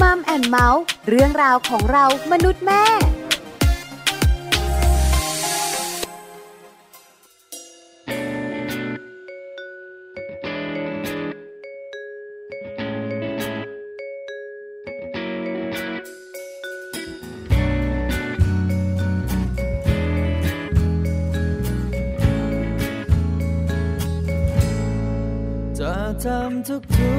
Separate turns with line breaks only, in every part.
มัมแอนเมาส์เรื่องราวของเรามนุษย์แม่
จะทำทุกทุ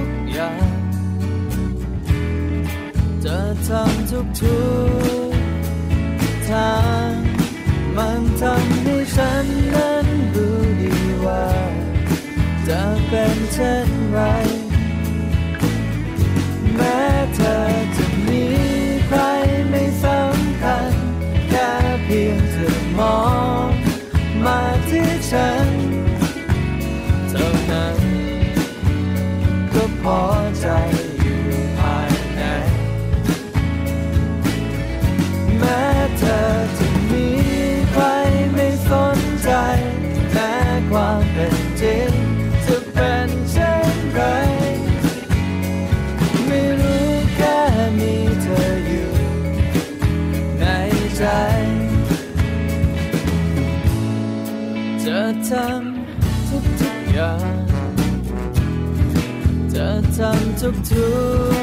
ทุกทุ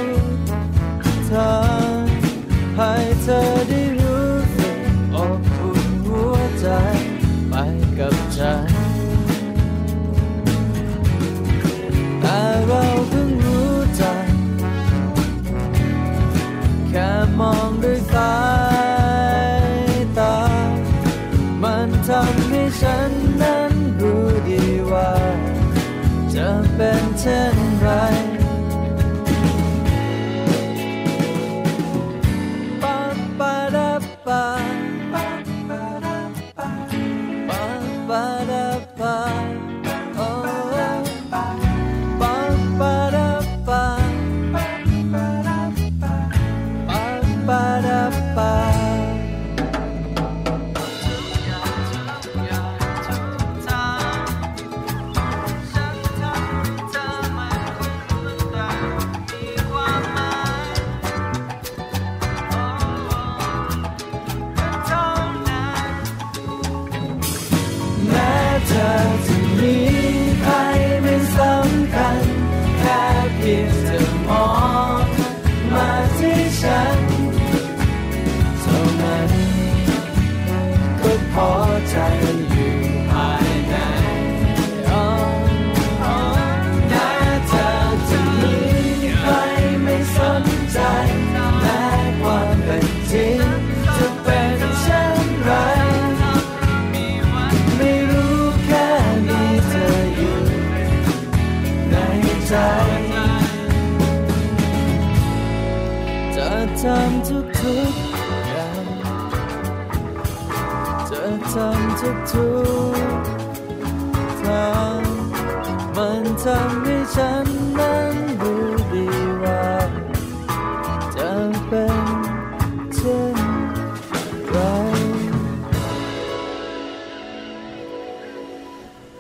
กทางให้เธอได้รู้สึกอบอุ่นหัวใจไปกับฉันแต่เราเพิ่งรู้จักแค่มองด้วยตา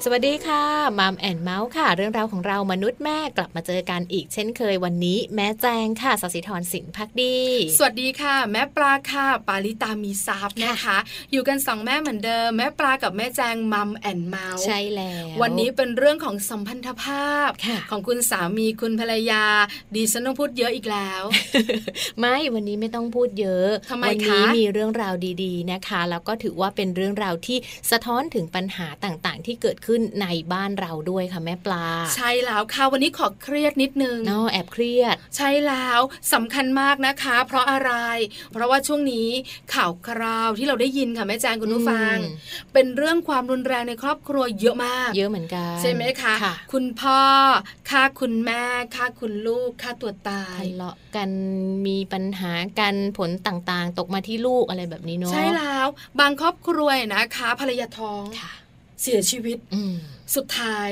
สวั
สดีค่ะ Mom and Mouth ค่ะ เรื่องราวของเรามนุษย์แม่กลับมาเจอกันอีกเช่นเคยวันนี้ แม่แจงค่ะสศิธรสินพักดี
สวัสดีค่ะ แม่ปลาค่ะ ปาลิตามีซับนะคะ อยู่กันสองแม่เหมือนเดิม แม่ปลากับแม่แจง Mom and Mouth
ใช่แล้ว
วันนี้เป็นเรื่องของสัมพันธภาพ
ค่ะ
ของคุณสามีคุณภรรยาดีฉันต้องพูดเยอะอีกแล้ว
ไม่วันนี้ไม่ต้องพูดเยอะ
ทำไม
วันนี้
คะ
มีเรื่องราวดี ๆนะคะ แล้วก็ถือว่าเป็นเรื่องราวที่สะท้อนถึงปัญหาต่างๆ ที่เกิดขึ้นในบ้านเราด้วยค่ะแม่ปลา
ใช่แล้วค่ะวันนี้ขอเครียดนิดนึง
เนาะแอบเครียด
ใช่แล้วสำคัญมากนะคะ เพราะอะไร เพราะว่าช่วงนี้ข่าวคราวที่เราได้ยินค่ะแม่แจงคุณผู้ฟัง
อืม
เป็นเรื่องความรุนแรงในครอบครัวเยอะมาก
เยอะเหมือนกัน
ใช่ไหมคะ
ค่ะ
คุณพ่อฆ่าคุณแม่ฆ่าคุณลูกฆ่าตัวตาย
ทะเลาะกันมีปัญหากันผลต่างๆ ตกมาที่ลูกอะไรแบบนี้เนาะ
ใช่แล้ว บางครอบครัวนะคะภรรยาท้อง
ค่ะ
เสียชีวิต
อืม
สุดท้าย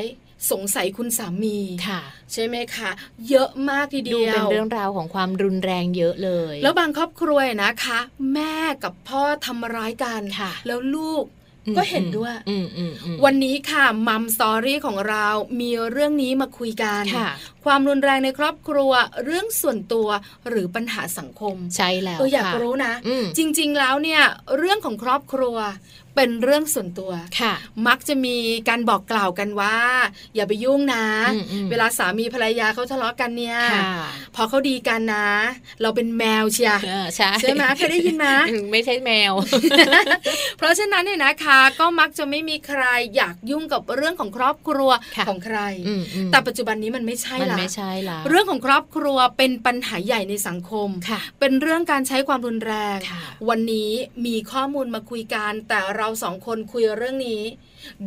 สงสัยคุณสามี
ค่ะ
ใช่ไหมคะ เยอะมากทีเดี
ดู
ยว
เป็นเรื่องราวของความรุนแรงเยอะเลย
แล้วบางครอบครัวนะคะ แม่กับพ่อทำร้ายกัน
ค่ะ
แล้วลูก
อืม
ก็เห็นด้วย
อืมอืมอืม
วันนี้ค่ะมัมสตอรี่ของเรามีเรื่องนี้มาคุยกัน
ค่ะ
คความรุนแรงในครอบครัว เรื่องส่วนตัวหรือปัญหาสังคม
ใช่แล้ว
เอออยาก
ค่ะ
รู้นะ
อืม
จริง ๆ แล้วเนี่ย เรื่องของครอบครัว เป็นเรื่องส่วนตัว
ค่ะ
มักจะมีการบอกกล่าวกันว่า อย่าไปยุ่งนะ
อืมอืม
เวลาสามีภรรยาเขาทะเลาะกันเนี่ย
ค่ะ
พอเขาดีกันนะ เราเป็นแมวเชีย
เออใช่
ใช่ไหมเคยได้ยินไหม
อืมไม่ใช่แมว
เพราะฉะนั้นเนี่ยนะคะ ก็มักจะไม่มีใครอยากยุ่งกับเรื่องของครอบครัว
ค่ะ
ของใคร
อืมอืม
แต่ปัจจุบันนี้มันไม่ใช่
มัน
ละ
ไม่ใช่ละ
เรื่องของครอบครัวเป็นปัญหาใหญ่ในสังคม
ค่ะ
เป็นเรื่องการใช้ความรุนแรง
ค่ะ
วันนี้มีข้อมูลมาคุยกันแต่เราสองคนคุยเรื่องนี้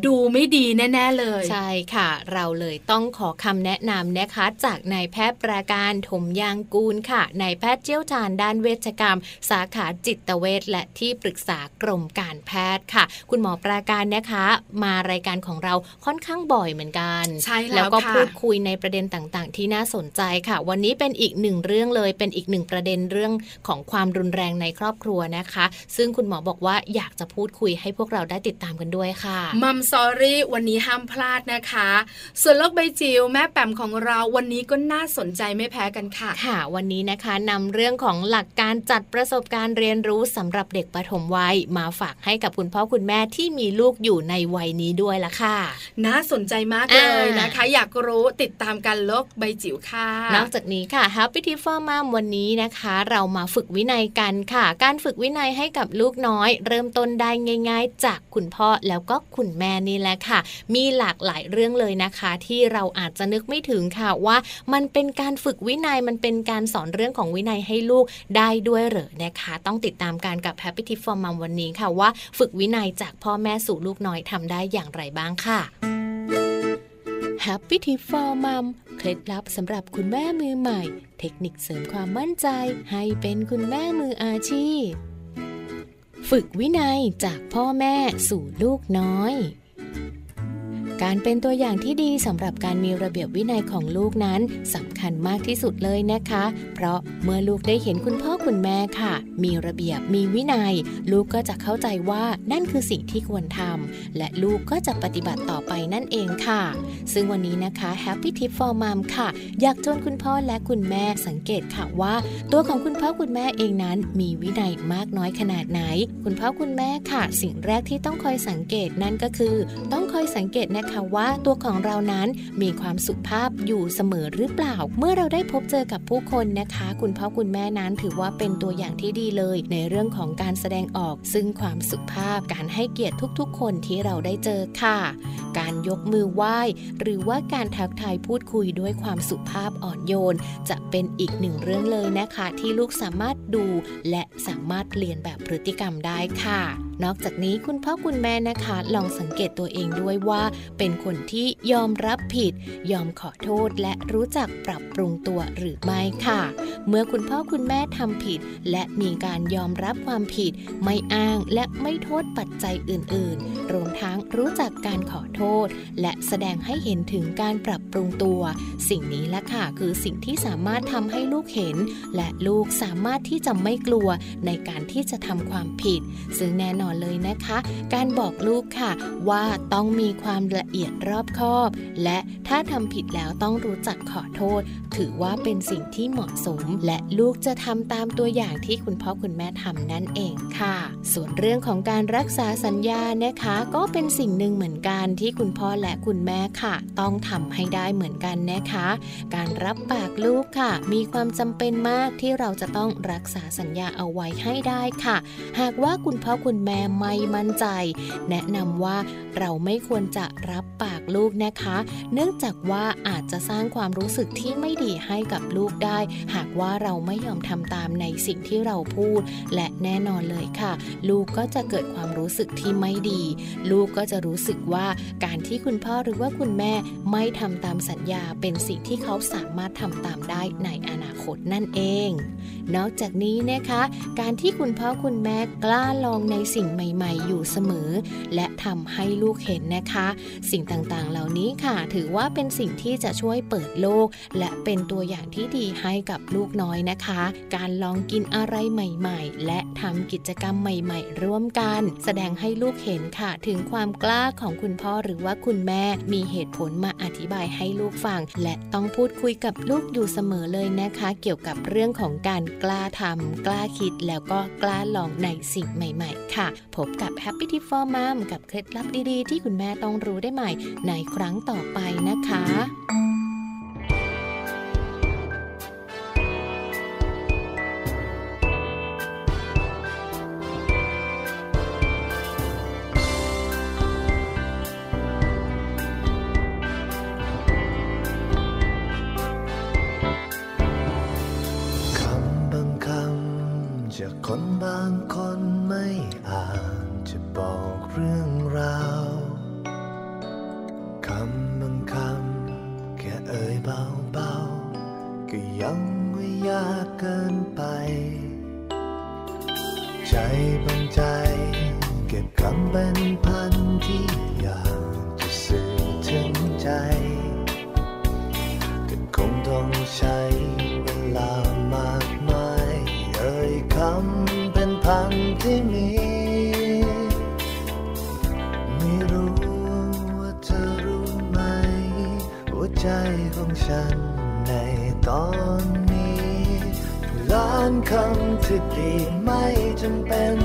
ดูไม่ดีแน่ ๆ เลย
ใช่ค่ะ เราเลยต้องขอคำแนะนำนะคะ จากนายแพทย์ปราการถมยางกูลค่ะนายแพทย์เชี่ยวชาญด้านเวชกรรม สาขาจิตเวชและที่ปรึกษากรมการแพทย์ค่ะ คุณหมอปราการนะคะ มารายการของเราค่อนข้างบ่อยเหมือนกัน
ใช่แล้ว
แล้วก็
ค่ะ
พูดคุยในประเด็นต่างๆ ที่น่าสนใจค่ะ วันนี้เป็นอีกหนึ่งเรื่องเลย เป็นอีกหนึ่งประเด็นเรื่องของความรุนแรงในครอบครัวนะคะ ซึ่งคุณหมอบอกว่าอยากจะพูดคุยให้พวกเราได้ติดตามกันด้วยค่ะ
มัมซอรี่วันนี้ห้ามพลาดนะคะ ส่วนโลกใบจิ๋วแม่แปมของเราวันนี้ก็น่าสนใจไม่แพ้กันค่ะ
ค่ะ วันนี้นะคะนำเรื่องของหลักการจัดประสบการณ์เรียนรู้สำหรับเด็กปฐมวัยมาฝากให้กับคุณพ่อคุณแม่ที่มีลูกอยู่ในวัยนี้ด้วยละค่ะ
น่าสนใจมากเลย
อ่าน
นะคะ อยากรู้ติดตามกันโลกใบจิ๋วค่ะ
นอกจากนี้ค่ะ Happy Tip for Mom วันนี้นะคะ เรามาฝึกวินัยกันค่ะ การฝึกวินัยให้กับลูกน้อย เริ่มต้นได้ง่าย ๆ จากคุณพ่อแล้วก็คุณแม่นี่แหละค่ะ มีหลากหลายเรื่องเลยนะคะ ที่เราอาจจะนึกไม่ถึงค่ะว่า มันเป็นการฝึกวินัยมันเป็นการสอนเรื่องของวินัยให้ลูกได้ด้วยเหรอนะคะ ต้องติดตามการกับ Happy Tip for Mom วันนี้ค่ะว่า ฝึกวินัยจากพ่อแม่สู่ลูกน้อยทำได้อย่างไรบ้างค่ะ Happy Tip for Mom เคล็ดลับสำหรับคุณแม่มือใหม่ เทคนิคเสริมความมั่นใจ ให้เป็นคุณแม่มืออาชีพ ฝึกวินัยจากพ่อแม่สู่ลูกน้อย การเป็นตัวอย่างที่ดีสำหรับการมีระเบียบวินัยของลูกนั้นสำคัญมากที่สุดเลยนะคะ เพราะเมื่อลูกได้เห็นคุณพ่อคุณแม่ค่ะ มีระเบียบมีวินัย ลูกก็จะเข้าใจว่านั่นคือสิ่งที่ควรทำและลูกก็จะปฏิบัติต่อไปนั่นเองค่ะ ซึ่งวันนี้นะคะ Happy Tip for Mom ค่ะ อยากชวนคุณพ่อและคุณแม่สังเกตค่ะว่า ตัวของคุณพ่อคุณแม่เองนั้น มีวินัยมากน้อยขนาดไหน คุณพ่อคุณแม่ค่ะ สิ่งแรกที่ต้องคอยสังเกตนั่นก็คือ ต้องคอยสังเกตนะคะว่าตัวของเรานั้นมีความสุภาพอยู่เสมอหรือเปล่า เมื่อเราได้พบเจอกับผู้คนนะคะ คุณพ่อคุณแม่นั้นถือว่าเป็นตัวอย่างที่ดีเลย ในเรื่องของการแสดงออก ซึ่งความสุภาพการให้เกียรติทุกๆ คนที่เราได้เจอค่ะ การยกมือไหว้ หรือว่าการทักทายพูดคุยด้วยความสุภาพอ่อนโยน จะเป็นอีกหนึ่งเรื่องเลยนะคะ ที่ลูกสามารถดูและสามารถเรียนแบบพฤติกรรมได้ค่ะ นอกจากนี้คุณพ่อคุณแม่นะคะ ลองสังเกตตัวเองด้วยว่า เป็นคนที่ยอมรับผิด ยอมขอโทษและรู้จักปรับปรุงตัวหรือไม่ค่ะ เมื่อคุณพ่อคุณแม่ทำผิด และมีการยอมรับความผิด ไม่อ้างและไม่โทษปัจจัยอื่น ๆ รวมทั้งรู้จักการขอโทษ และแสดงให้เห็นถึงการปรับปรุงตัว สิ่งนี้ละค่ะคือสิ่งที่สามารถทำให้ลูกเห็น และลูกสามารถที่จะไม่กลัวในการที่จะทำความผิด ซึ่งแน่นอนเลยนะคะ การบอกลูกค่ะ ว่าต้องมีความละเอียดรอบคอบ และถ้าทำผิดแล้วต้องรู้จักขอโทษ ถือว่าเป็นสิ่งที่เหมาะสม และลูกจะทำตามตัวอย่างที่คุณพ่อคุณแม่ทำนั่นเองค่ะ ส่วนเรื่องของการรักษาสัญญานะคะ ก็เป็นสิ่งหนึ่งเหมือนกันที่คุณพ่อและคุณแม่ค่ะ ต้องทำให้ได้เหมือนกันนะคะ การรับปากลูกค่ะ มีความจำเป็นมากที่เราจะต้องรักษาสัญญาเอาไว้ให้ได้ค่ะ หากว่าคุณพ่อคุณแม่ไม่มั่นใจ แนะนำว่าเราไม่ควรจะรรับปากลูกนะคะ เนื่องจากว่าอาจจะสร้างความรู้สึกที่ไม่ดีให้กับลูกได้ หากว่าเราไม่ยอมทำตามในสิ่งที่เราพูด และแน่นอนเลยค่ะ ลูกก็จะเกิดความรู้สึกที่ไม่ดี ลูกก็จะรู้สึกว่าการที่คุณพ่อหรือว่าคุณแม่ไม่ทำตามสัญญาเป็นสิ่งที่เขาสามารถทำตามได้ในอนาคตนั่นเอง นอกจากนี้นะคะ การที่คุณพ่อคุณแม่กล้าลองในสิ่งใหม่ ๆ อยู่เสมอ และทำให้ลูกเห็นนะคะสิ่งต่างๆ เหล่านี้ค่ะ ถือว่าเป็นสิ่งที่จะช่วยเปิดโลก และเป็นตัวอย่างที่ดีให้กับลูกน้อยนะคะ การลองกินอะไรใหม่ ๆ และทำกิจกรรมใหม่ ๆ ร่วมกัน แสดงให้ลูกเห็นค่ะ ถึงความกล้าของคุณพ่อหรือว่าคุณแม่มีเหตุผลมาอธิบายให้ลูกฟัง และต้องพูดคุยกับลูกอยู่เสมอเลยนะคะ เกี่ยวกับเรื่องของการกล้าทำกล้าคิดแล้วก็กล้าลองในสิ่งใหม่ ๆ ค่ะ พบกับ Happy Tip for Mom กับเคล็ดลับดีๆ ที่คุณแม่ต้องรู้ได้ใหม่ในครั้งต่อไปนะคะ
คำบางคำจากคนบางคนไม่อ่าจจะบอกเรื่องราว เอ่ยเบาๆ ก็ยังไม่ยากเกินไป ใจบางใจ เก็บคำเป็นพันที่ เปลี่ยนไม่จำเป็น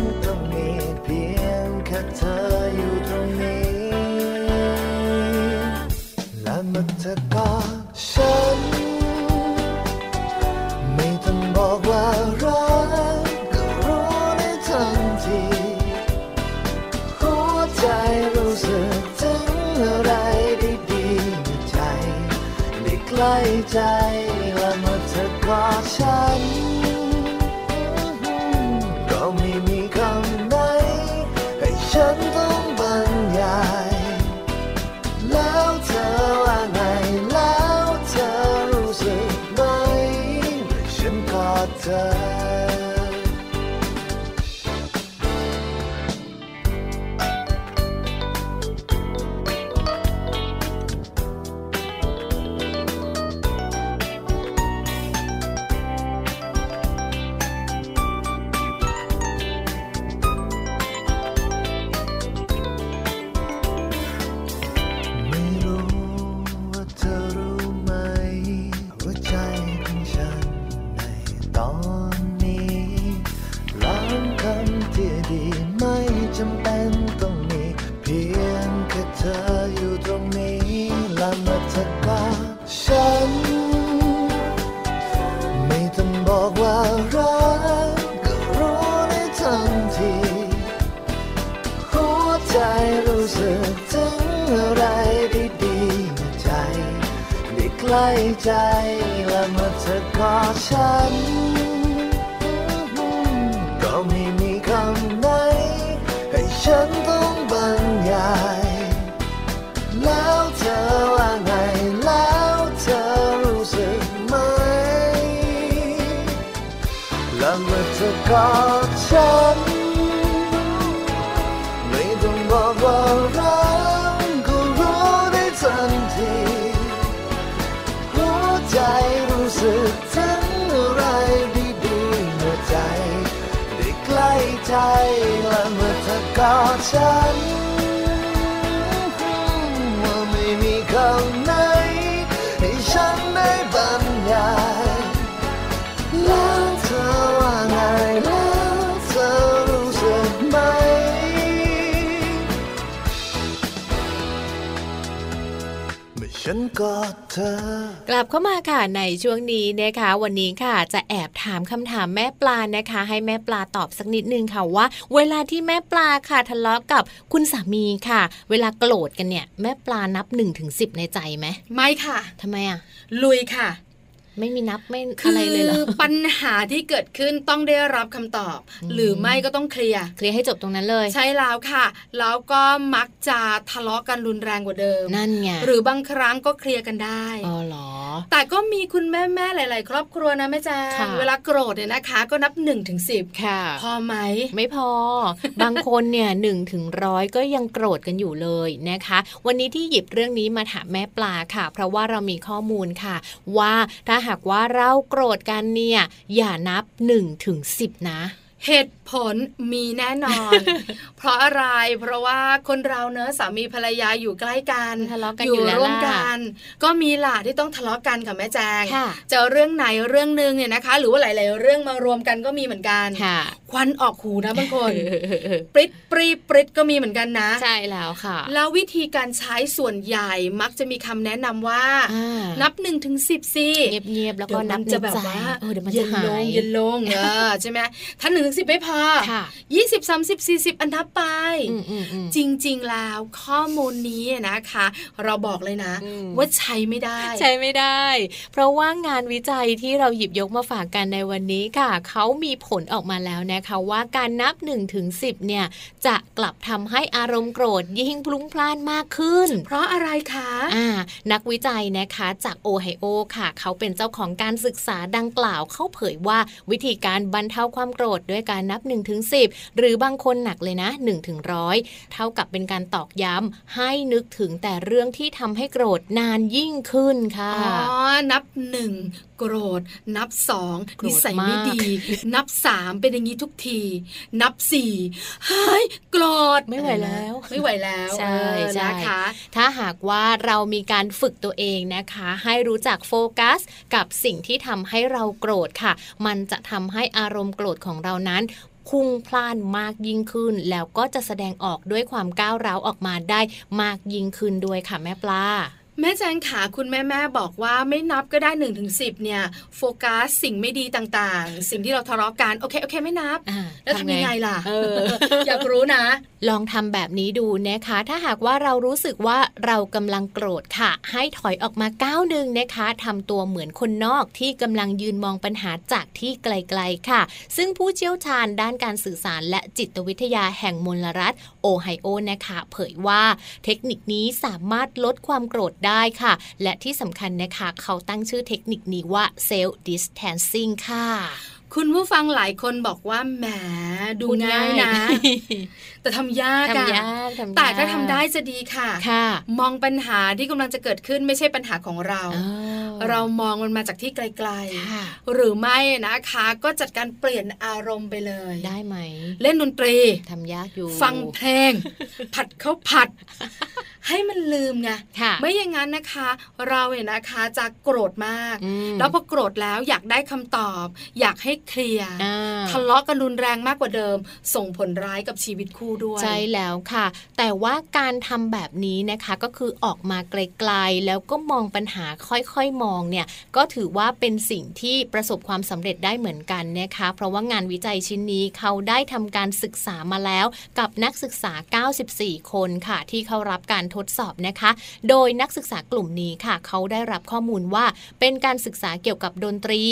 ล้ใจและเมื่อเธอกอดฉัน ก็ไม่มีคำไหน ให้ฉันต้องบรรยาย แล้วเธอว่าไงแล้วเธอรู้สึกไหมและเมื่อเธอกอด กอดฉันว่าไม่มีคำไหนให้ฉันได้บรรยายแล้วเธอว่าไงแล้วเธอรู้สึกไหมเมื่อฉันกอด ธอ
กลับเข้ามาค่ะในช่วงนี้นะคะ วันนี้ค่ะจะแอบถามคำถามแม่ปลานะคะ ให้แม่ปลาตอบสักนิดนึงค่ะว่า เวลาที่แม่ปลาค่ะทะเลาะกับคุณสามีค่ะ เวลาโกรธกันเนี่ยแม่ปลานับ1นถึงสิในใจไหม
ไม่ค่ะ
ทำไมอะ
ลุยค่ะ
ไม่มีนับไม่
คื
อะไรเลยเหรอ
ปัญหาที่เกิดขึ้นต้องได้รับคำตอบ
อืม
หรือไม่ก็ต้องเคลียร์
เคลียร์ให้จบตรงนั้นเลย
ใช่แล้วค่ะ แล้วก็มักจะทะเลาะกันรุนแรงกว่าเดิม
นั่นไง
หรือบางครั้งก็เคลียร์กันได้
อ๋อเหรอ
แต่ก็มีคุณแม่แม่ๆหลาย ๆ ครอบครัวนะแม่แจง
ค่ะ
เวลาโกรธเนี่ยนะคะ ก็นับ1นถึงสิ
ค่ะ
พอไหม
ไม่พอ บางคนเนี่ยหนึ่งถึงร้อยก็ยังโกรธกันอยู่เลยนะคะ วันนี้ที่หยิบเรื่องนี้มาถามแม่ปลาค่ะ เพราะว่าเรามีข้อมูลค่ะ ว่าถ้าหากว่าเราโกรธกันเนี่ย อย่านับ1ถึง10นะ
เหตุผลมีแน่นอน เพราะอะไร เพราะว่าคนเราเนอะสามีภรรยาอยู่ใกล้กัน
ทะเลาะกันอยู่แล้ว
ร่วม
ล่ะ
กัน ก็มีหล่ะที่ต้องทะเลาะกันค่ะแม่แจง
ค่ะ
จะเรื่องไหนเรื่องหนึ่งเนี่ยนะคะ หรือว่าหลาย ๆ เรื่องมารวมกันก็มีเหมือนกัน
ค่ะ
ควันออกหูนะบางคนปริดปรีปริดก็มีเหมือนกันนะ
ใช่แล้วค่ะ
แล้ววิธีการใช้ส่วนใหญ่มักจะมีคำแนะนำว่า
อ่า
นับหนึ่งถึงสิบสิ
เงียบๆแล้วก็
เดี๋ยว
นั
มั
บ
จะ
ใน
แบบ
ใจ
ว่า
เออเดี๋ยวมัน
เย็
จะ
น
หา
ลง
ย
เย็นลงเออใช่ไหมถ้าหนึ่งถึงสิบไม่พอ
ค่ะ
ยี่สิบสามสิบสี่สิบอันนับไป
อืมอืมอืม
จริง ๆ แล้วข้อมูลนี้นะคะ เราบอกเลยนะ
อืม
ว่าใช้ไม่ได้
ใช้ไม่ได้ เพราะว่างานวิจัยที่เราหยิบยกมาฝากกันในวันนี้ค่ะ เขามีผลออกมาแล้วนะคะว่าการนับ1ถึง10เนี่ย จะกลับทำให้อารมณ์โกรธยิ่งพลุ้งพล่านมากขึ้น
เพราะอะไรคะ
อ่านักวิจัยนะคะจากโอไฮโอค่ะ เขาเป็นเจ้าของการศึกษาดังกล่าวเขาเผยว่าวิธีการบรรเทาความโกรธด้วยการนับ1ถึง10 หรือบางคนหนักเลยนะ1ถึงร้อยเท่ากับเป็นการตอกย้ำให้นึกถึงแต่เรื่องที่ทำให้โกรธนานยิ่งขึ้นค่ะ
อ๋อนับหนึ่งโกรธ นับสอง
โกรธ
นิสัยไม่
มาก
ดี นับสามเป็นอย่างนี้ทุกที นับสี่เฮ้ยโกรธ
ไม่ไหวแล้ว
ไม่ไหวแล้ว
ใช่
เออ
ใช่
นะคะ
ถ้าหากว่าเรามีการฝึกตัวเองนะคะ ให้รู้จักโฟกัส กับสิ่งที่ทำให้เราโกรธค่ะ มันจะทำให้อารมณ์โกรธของเรานั้นพุ่งพล่านมากยิ่งขึ้น แล้วก็จะแสดงออกด้วยความก้าวร้าวออกมาได้มากยิ่งขึ้นด้วยค่ะแม่ปลา
แม่แจงขาคุณแม่แม่บอกว่าไม่นับก็ได้1นถึงสิเนี่ยโฟกัสสิ่งไม่ดีต่างๆ สิ่งที่เราทะเลาะกันโอเคโอเคไม่นับ
อ่า
แล้วทำยังไงล่ะ
เออ
อยากรู้นะ
ลองทำแบบนี้ดูนะคะ ถ้าหากว่าเรารู้สึกว่าเรากำลังโกรธค่ะ ให้ถอยออกมาก้าวหนึ่งนะคะทำตัวเหมือนคนนอกที่กำลังยืนมองปัญหาจากที่ไกลๆค่ะ ซึ่งผู้เชี่ยวชาญด้านการสื่อสารและจิตวิทยาแห่งมลรัฐโอไฮโอนะคะ เผยว่าเทคนิคนี้สามารถลดความโกรธได้ค่ะ และที่สำคัญนะคะ เขาตั้งชื่อเทคนิคนี้ว่า self distancing ค่ะ
คุณผู้ฟังหลายคนบอกว่าแหมดูง่ายนะ แต่ทำยากอะ
ทำยากทำยาก
แต่ถ้าทำได้จะดีค่ะ
ค่ะ
มองปัญหาที่กำลังจะเกิดขึ้นไม่ใช่ปัญหาของเรา
อ๋อ
เรามองมันมาจากที่ไกล
ค่ะ
ๆหรือไม่นะคะ ก็จัดการเปลี่ยนอารมณ์ไปเลย
ได้ไหม
เล่นดนตรี
ทำยากอยู่
ฟังเพลง ผัดข้าวผัด ให้มันลืมไง
ค่ะ
ไม่อย่างนั้นนะคะ เราเนี่ยนะคะจะโกรธมาก
อืม
แล้วพอโกรธแล้วอยากได้คำตอบ อยากให้เคลียร์
อ่า
ทะเลาะกันรุนแรงมากกว่าเดิม ส่งผลร้ายกับชีวิตคู่ด้วย
ใช่แล้วค่ะ แต่ว่าการทำแบบนี้นะคะก็คือออกมาไกลๆ แล้วก็มองปัญหาค่อยๆมองเนี่ยก็ถือว่าเป็นสิ่งที่ประสบความสำเร็จได้เหมือนกันนะคะ เพราะว่างานวิจัยชิ้นนี้เขาได้ทำการศึกษามาแล้วกับนักศึกษา 94 คนค่ะ ที่เข้ารับการทดสอบนะคะ โดยนักศึกษากลุ่มนี้ค่ะ เขาได้รับข้อมูลว่าเป็นการศึกษาเกี่ยวกับดนตรี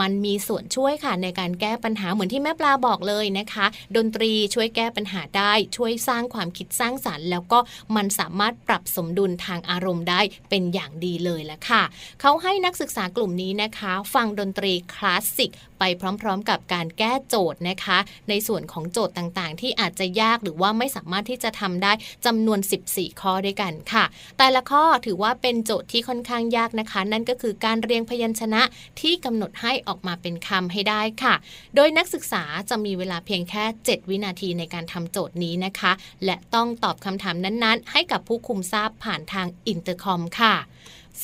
มันมีส่วนช่วยค่ะในการแก้ปัญหาเหมือนที่แม่ปลาบอกเลยนะคะ ดนตรีช่วยแก้ปัญหาได้ ช่วยสร้างความคิดสร้างสารรค์ แล้วก็มันสามารถปรับสมดุลทางอารมณ์ได้เป็นอย่างดีเลยละค่ะ เขาให้นักศึกษากลุ่มนี้นะคะ ฟังดนตรีคลาสสิกไปพร้อม ๆ กับการแก้โจทย์นะคะ ในส่วนของโจทย์ต่างๆ ที่อาจจะยากหรือว่าไม่สามารถที่จะทำได้จำนวน 14 ข้อด้วยกันค่ะ แต่ละข้อถือว่าเป็นโจทย์ที่ค่อนข้างยากนะคะ นั่นก็คือการเรียงพยัญชนะที่กำหนดให้ออกมาเป็นคำให้ได้ค่ะ โดยนักศึกษาจะมีเวลาเพียงแค่ 7 วินาทีในการทำโจทย์นี้นะคะ และต้องตอบคำถามนั้นๆ ให้กับผู้คุมทราบผ่านทางอินเตอร์คอมค่ะ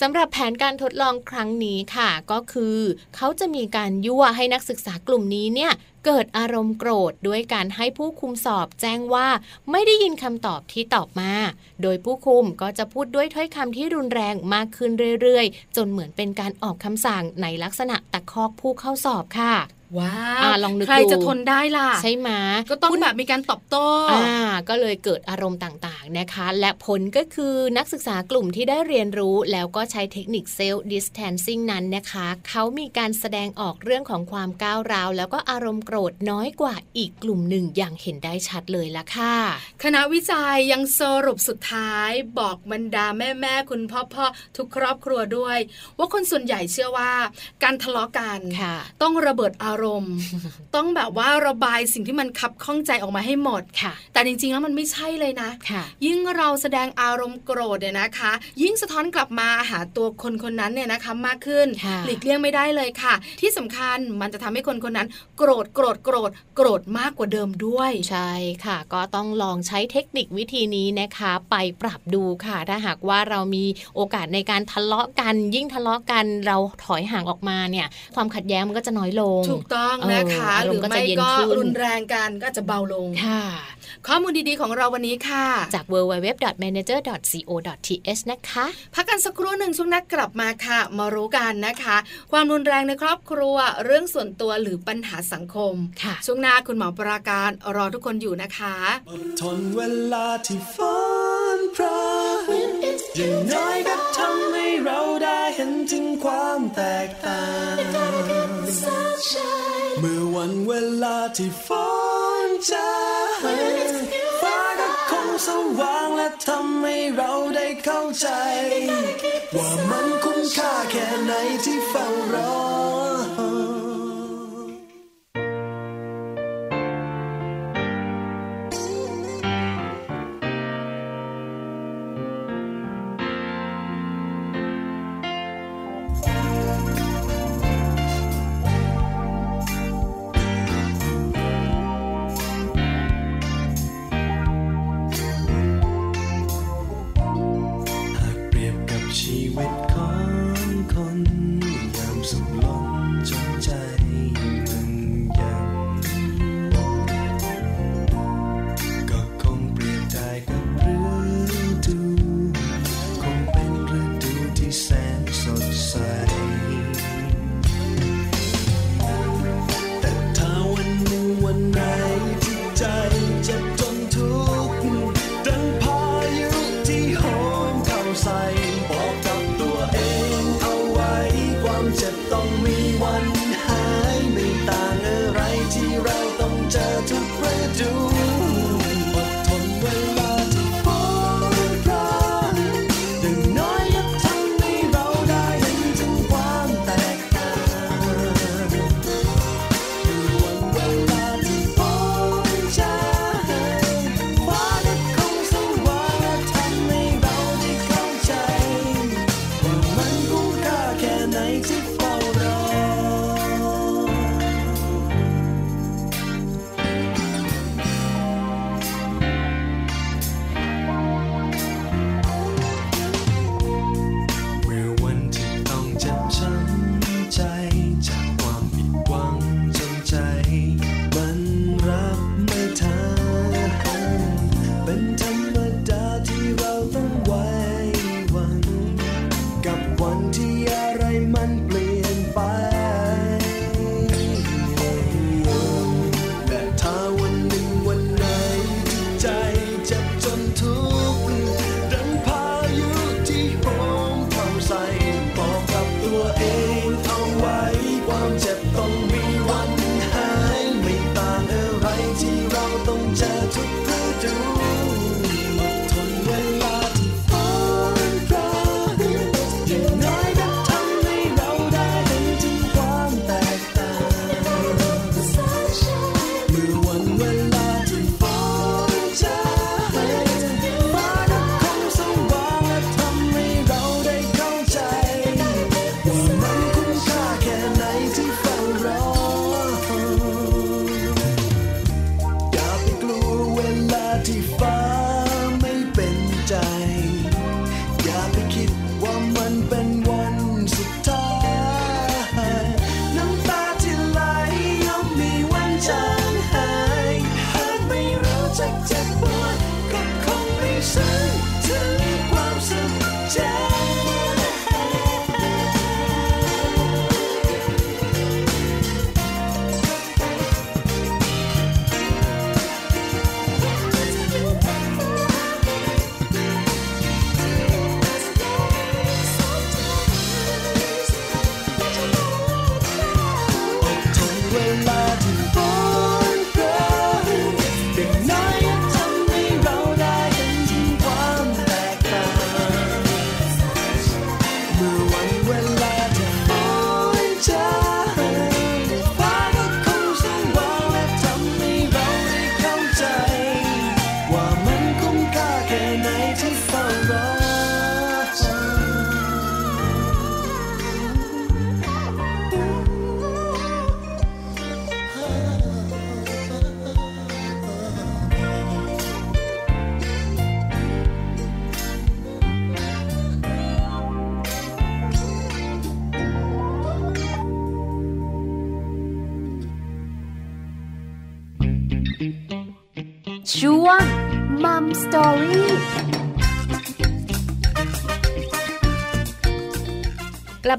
สำหรับแผนการทดลองครั้งนี้ค่ะ ก็คือ เขาจะมีการยั่วให้นักศึกษากลุ่มนี้เนี่ยเกิดอารมณ์โกรธด้วยการให้ผู้คุมสอบแจ้งว่าไม่ได้ยินคำตอบที่ตอบมา โดยผู้คุมก็จะพูดด้วยถ้อยคำที่รุนแรงมากขึ้นเรื่อยๆ จนเหมือนเป็นการออกคำสั่งในลักษณะตะคอกผู้เข้าสอบค่ะ
ว้า
อ่าวลองนึก
ใคร
ดู
จะทนได้ล่ะ
ใช่ไหม
ก็ต้องแบบมีการตอบโต้
อ่าก็เลยเกิดอารมณ์ต่างๆนะคะ และผลก็คือนักศึกษากลุ่มที่ได้เรียนรู้แล้วก็ใช้เทคนิคเซลล์ดิสแทนซิ่งนั้นนะคะ เขามีการแสดงออกเรื่องของความก้าวร้าว แล้วก็อารมณ์โกรธน้อยกว่าอีกกลุ่มหนึ่งอย่างเห็นได้ชัดเลยละค่ะ
คณะวิจัยยังสรุปสุดท้ายบอกบรรดาแม่แม่ๆคุณพ่อพ่อๆทุกครอบครัวด้วย ว่าคนส่วนใหญ่เชื่อว่าการทะเลาะกัน
ค่ะ
ต้องระเบิดอารมณ์ ต้องแบบว่าระบายสิ่งที่มันคับข้องใจออกมาให้หมด
ค่ะ
แต่จริงๆแล้วมันไม่ใช่เลยนะ
ค่ะ
ยิ่งเราแสดงอารมณ์โกรธเนี่ยนะคะ ยิ่งสะท้อนกลับมาหาตัวคนคนนั้นเนี่ยนะคะมากขึ้น
ค่ะ
หลีกเลี่ยงไม่ได้เลยค่ะ ที่สำคัญมันจะทำให้คนคนนั้น โกรธโกรธโกรธโกรธมากกว่าเดิมด้วย
ใช่ค่ะ ก็ต้องลองใช้เทคนิควิธีนี้นะคะ ไปปรับดูค่ะ ถ้าหากว่าเรามีโอกาสในการทะเลาะกัน ยิ่งทะเลาะกันเราถอยห่างออกมาเนี่ย ความขัดแย้งมันก็จะน้อยลง
ถูกต้องนะคะ
เอออาร
ห
ม
รื
ณ์
อ
ก็จะ
ไม่
เย็น
ก็
ขึ้น
รุนแรงกันก็จะเบาลง
ค่ะ
ข้อมูลดีๆของเราวันนี้ค่ะ
จาก www.manager.co.th นะคะ
พักกันสักครู่หนึ่งช่วงนักกลับมาค่ะ มารู้กันนะคะ ความรุนแรงในครอบครัว เรื่องส่วนตัวหรือปัญหาสังคม
ค่ะ
ช่วงหน้าคุณหมอปราการรอทุกคนอยู่นะคะ
อดทนเวลาที่ฝนพรางอย่างน้อยก็ทำให้เราได้เห็นถึงความแตกต่างเมื่อวันเวลาที่ฝนจางฟ้าก็คง สว่างและทำให้เราได้เข้าใจ ว่ามันคุ้มค่าแค่ไหนที่เฝ้ารอ
te faz.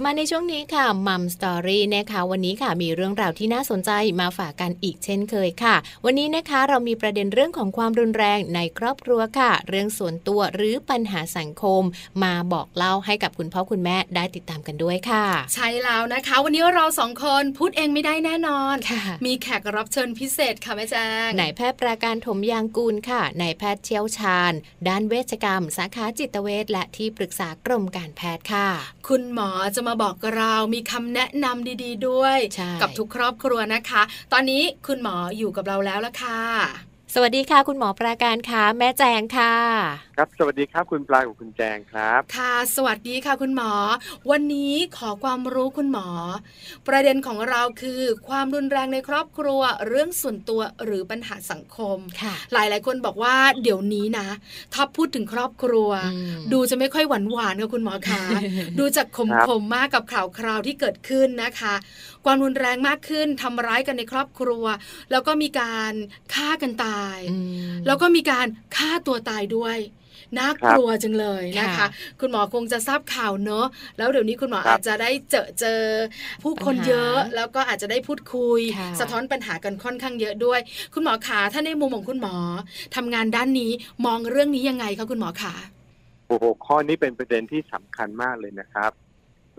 มาในช่วงนี้ค่ะมัมสตอรี่นะคะวันนี้ค่ะมีเรื่องราวที่น่าสนใจมาฝากกันอีกเช่นเคยค่ะ วันนี้นะคะเรามีประเด็นเรื่องของความรุนแรงในครอบครัวค่ะ เรื่องส่วนตัวหรือปัญหาสังคม มาบอกเล่าให้กับคุณพ่อคุณแม่ได้ติดตามกันด้วยค่ะ
ใช่แล้วนะคะ วันนี้เราสองคนพูดเองไม่ได้แน่นอน
ค่ะ
มีแขกรับเชิญพิเศษค่ะแม่แจ้ง
นายแพทย์ประการถมยางกูลค่ะนายแพทย์เชี่ยวชาญ ด้านเวชกรรม สาขาจิตเวชและที่ปรึกษากรมการแพทย์ค่ะ
คุณหมอจะมาบอกเรามีคำแนะนำดี ๆ ด้วย
ใช่
กับทุกครอบครัวนะคะ ตอนนี้คุณหมออยู่กับเราแล้วละค่ะ
สวัสดีค่ะ คุณหมอประการค่ะแม่แจงค่ะ
ครับ สวัสดีครับคุณปลากับคุณแจงครับ
ค่ะ สวัสดีค่ะคุณหมอ วันนี้ขอความรู้คุณหมอ ประเด็นของเราคือความรุนแรงในครอบครัวเรื่องส่วนตัวหรือปัญหาสังคม
ค่ะ
หลายหลายๆคนบอกว่าเดี๋ยวนี้นะถ้าพูดถึงครอบครัว
อืม
ดูจะไม่ค่อยหวานหวานๆค่ะคุณหมอคะดูจากขม
ครับ
ขมๆมากกับข่าวคราวที่เกิดขึ้นนะคะ ความรุนแรงมากขึ้นทำร้ายกันในครอบครัว แล้วก็มีการฆ่ากันตาย
อืม
แล้วก็มีการฆ่าตัวตายด้วย น่ากลัวจังเลยนะคะ
ค่ะ
คุณหมอคงจะทราบข่าวเนอะแล้วเดี๋ยวนี้คุณหมอ
ครับ
อาจจะได้เจอเจอผู้คน
ปัญหา
เยอะ แล้วก็อาจจะได้พูดคุย
ค่ะ
สะท้อนปัญหากันค่อนข้างเยอะด้วย คุณหมอขาถ้าในมุมของคุณหมอทำงานด้านนี้มองเรื่องนี้ยังไงคะคุณหมอขา
โอ้โหข้อนี้เป็นประเด็นที่สำคัญมากเลยนะครับ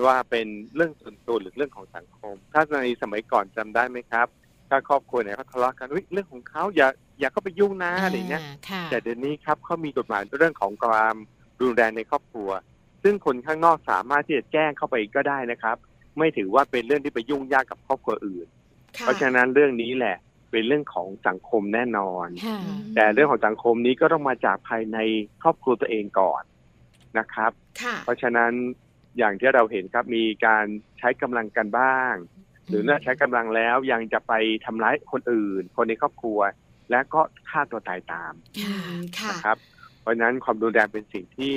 ว่าเป็นเรื่องส่วนตัวหรือเรื่องของสังคม ถ้าในสมัยก่อนจำได้ไหมครับ ถ้าครอบครัวไหนเขาทะเลาะกันอุ๊ยเรื่องของเขาอย่าอย่าเข้าไปยุ่งนะอะไรเงี้ย
ค่ะ
แต่เดี๋ยวนี้ครับเขามีกฎหมายเรื่องของความรุนแรงในครอบครัว ซึ่งคนข้างนอกสามารถที่จะแจ้งเข้าไปก็ได้นะครับ ไม่ถือว่าเป็นเรื่องที่ไปยุ่งยากกับครอบครัวอื่น
ค่ะ
เพราะฉะนั้นเรื่องนี้แหละ เป็นเรื่องของสังคมแน่นอน
ค่ะ
อืม
แต่เรื่องของสังคมนี้ก็ต้องมาจากภายในครอบครัวตัวเองก่อนนะครับ
ค่ะ
เพราะฉะนั้นอย่างที่เราเห็นครับมีการใช้กำลังกันบ้าง หรือเมื่อใช้กำลังแล้วยังจะไปทำร้ายคนอื่น คนในครอบครัว และก็ฆ่าตัวตายตาม
อืมค่ะ
นะครับ เพราะฉะนั้นความรุนแรงเป็นสิ่งที่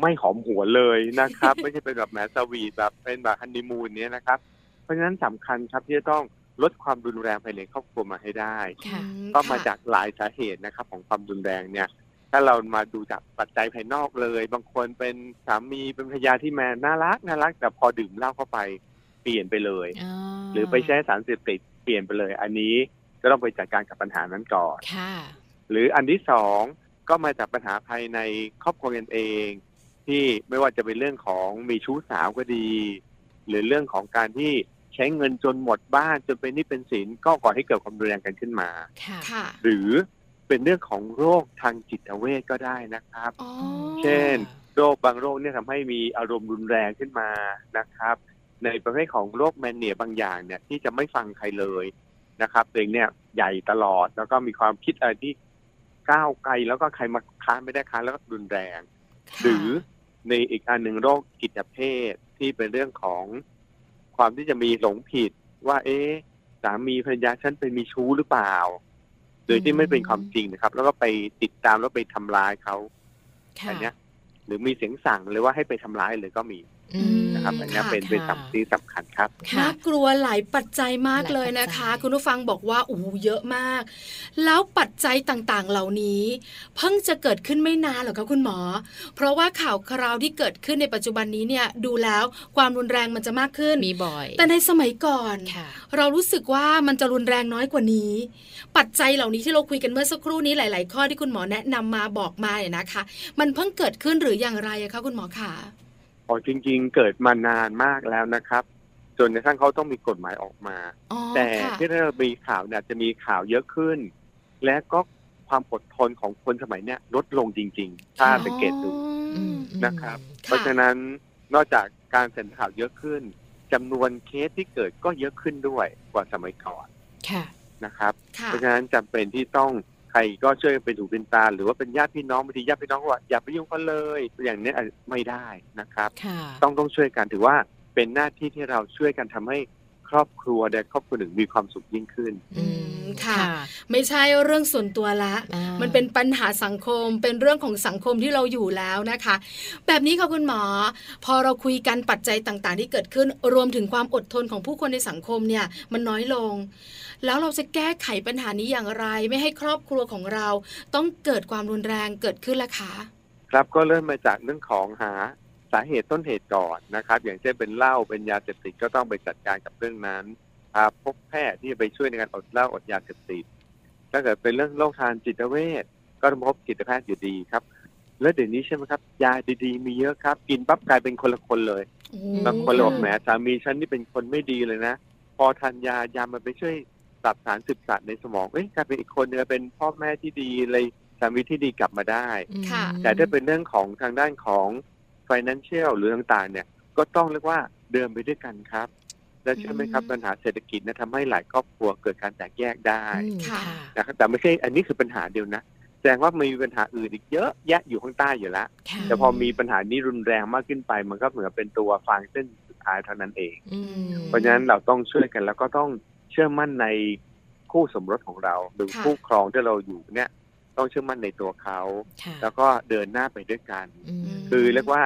ไม่หอมหวนเลยนะครับ ไม่ใช่เป็นแบบแหมสวีทแบบเป็นแบบฮันนีมูนเนี้ยนะครับ เพราะฉะนั้นสำคัญครับที่จะต้องลดความรุนแรงภายในครอบครัวมาให้ได้
ค่ะ
อื
ก็มา
ค่ะ
จากหลายสาเหตุนะครับ ของความรุนแรงเนี่ย ถ้าเรามาดูจากปัจจัยภายนอกเลย บางคนเป็นสามีเป็นภรรยาที่แมนน่ารักน่ารักแต่พอดื่มเหล้าเข้าไปเปลี่ยนไปเลย
อ๋อ
หรือไปใช้สารเสพติดเปลี่ยนไปเลย อันนี้ก็ต้องไปจัดการกับปัญหานั้นก่อน
ค่ะ
หรืออันที่สองก็มาจากปัญหาภายในครอบครัวกันเอง ที่ไม่ว่าจะเป็นเรื่องของมีชู้สาวก็ดี หรือเรื่องของการที่ใช้เงินจนหมดบ้านจนเป็นหนี้เป็นสินก็ก่อให้เกิดความรุนแรงกันขึ้นมา
ค่ะ
ค่ะ
หรือเป็นเรื่องของโรคทางจิตเวชก็ได้นะครับ
อ๋อ
เช่น โรคบางโรคเนี่ยทำให้มีอารมณ์รุนแรงขึ้นมานะครับ ในประเภทของโรคแมนเนียบางอย่างเนี่ยที่จะไม่ฟังใครเลยนะครับตัวเองเนี่ยใหญ่ตลอดแล้วก็มีความคิดอะไรที่ก้าวไกลแล้วก็ใครมาค้านไม่ได้ค้านแล้วก็รุนแรง
ค่ะ
หรือในอีกอันหนึ่งโรคจิตเภทที่เป็นเรื่องของความที่จะมีหลงผิดว่า เอ๊ะสามีภรรยาฉันเป็นมีชู้หรือเปล่า โดยที่ไม่เป็นความจริงนะครับ แล้วก็ไปติดตามแล้วไปทำร้ายเขา
ค่ะ
อันเนี้ยหรือมีเสียงสั่งเลยว่าให้ไปทำร้ายเลยก็มี
อืม
นะครับอันเนี้ย
ค่ะ
เป็นเป็น
ค่ะ
สิ่งที่สำคัญครับ
ค่ะ
น่ากลัวหลายปัจจัยมาก
หลาย
เลยนะคะ
ปัจจัย
คุณผู้ฟังบอกว่าโอ้โหเยอะมาก แล้วปัจจัยต่างๆเหล่านี้ เพิ่งจะเกิดขึ้นไม่นานหรอกคะคุณหมอ เพราะว่าข่าวคราวที่เกิดขึ้นในปัจจุบันนี้เนี่ยดูแล้วความรุนแรงมันจะมากขึ้น
มีบ่อย
แต่ในสมัยก่อน
ค่ะ
เรารู้สึกว่ามันจะรุนแรงน้อยกว่านี้ ปัจจัยเหล่านี้ที่เราคุยกันเมื่อสักครู่นี้หลาย ๆ ข้อที่คุณหมอแนะนำมาบอกมาเนี่ยนะคะ มันเพิ่งเกิดขึ้นหรืออย่างไรอะคะคุณหมอคะ
พอจริง ๆ เกิดมานานมากแล้วนะครับ จนกระทั่งเขาต้องมีกฎหมายออกมา
อ๋อ
แต่
ค่ะ
ที่เรามีข่าวเนี่ยจะมีข่าวเยอะขึ้น และก็ความอดทนของคนสมัยเนี้ยลดลงจริง ๆ ถ้าสังเกตดู
อืม
นะครับ
ค่ะ
เพราะฉะนั้นนอกจากการเสนอข่าวเยอะขึ้นจำนวนเคสที่เกิดก็เยอะขึ้นด้วยกว่าสมัยก่อน
ค่ะ
นะครับ
ค่ะ
เพราะฉะนั้นจำเป็นที่ต้อง ใครก็ช่วยกันเป็นถูเป็นตา หรือว่าเป็นญาติพี่น้องบางทีญาติพี่น้องก็ว่าอย่าไปยุ่งกันเลยอย่างนี้อาจไม่ได้นะครับ
ค่ะ
ต้องต้องช่วยกันถือว่าเป็นหน้าที่ที่เราช่วยกันทำให้ ครอบครัวใดครอบครัวหนึ่งมีความสุขยิ่งขึ้น
อืมค่ะ ไม่ใช่เรื่องส่วนตัวละ
อ่า
มันเป็นปัญหาสังคมเป็นเรื่องของสังคมที่เราอยู่แล้วนะคะ แบบนี้ค่ะคุณหมอ พอเราคุยกันปัจจัยต่างๆ ที่เกิดขึ้นรวมถึงความอดทนของผู้คนในสังคมเนี่ย มันน้อยลง แล้วเราจะแก้ไขปัญหานี้อย่างไร ไม่ให้ครอบครัวของเรา ต้องเกิดความรุนแรงเกิดขึ้นละคะ
ครับก็เริ่มมาจากเรื่องของหา สาเหตุต้นเหตุก่อนนะครับ อย่างเช่นเป็นเหล้าเป็นยาเสพติดก็ต้องไปจัดการกับเรื่องนั้นพาพบแพทย์ที่จะไปช่วยในการอดเหล้าอดยาเสพติดถ้าเกิดเป็นเรื่องโรคทางจิตเวชก็ต้องพบจิตแพทย์อยู่ดีครับ แล้วเดี๋ยวนี้ใช่ไหมครับ ยาดีๆ มีเยอะครับ กินปั๊บกลายเป็นคนละคนเลย
โอ้
บางคนเลยบอกแหมสามีฉันนี่เป็นคนไม่ดีเลยนะ พอทานยายามันไปช่วยตัดสารสึกสัดในสมองเอ้ยกลายเป็นอีกคนเนึงเป็นพ่อแม่ที่ดีเลยสามีที่ดีกลับมาได้
อืม
ค่ะ
แต่ถ้าเป็นเรื่องของทางด้านของ financial หรือต่างๆ เนี่ยก็ต้องเรียกว่าเดินไปด้วยกันครับ และเชื่อไหมครับ
อืม
ปัญหาเศรษฐกิจนะทำให้หลายครอบครัวเกิดการแตกแยกได้
อืม
ค่ะ
นะครับแต่ไม่ใช่อันนี้คือปัญหาเดียวนะแสดงว่ามีปัญหาอื่นอีกเยอะแยะอยู่ข้างใต้อยู่แล้ว
ค่ะ
แต่พอมีปัญหานี้รุนแรงมากขึ้นไป มันก็เหมือนเป็นตัวฟางเส้นสุดท้ายเท่านั้นเอง
อืม
เพราะฉะนั้นเราต้องช่วยกันแล้วก็ต้องเชื่อมั่นในคู่สมรสของเราหรือ
ค่ะ
คู่ครองที่เราอยู่เนี่ย ต้องเชื่อมั่นในตัวเขา
ค่ะ
แล้วก็เดินหน้าไปด้วยกัน
อืม
คือเรียกว่า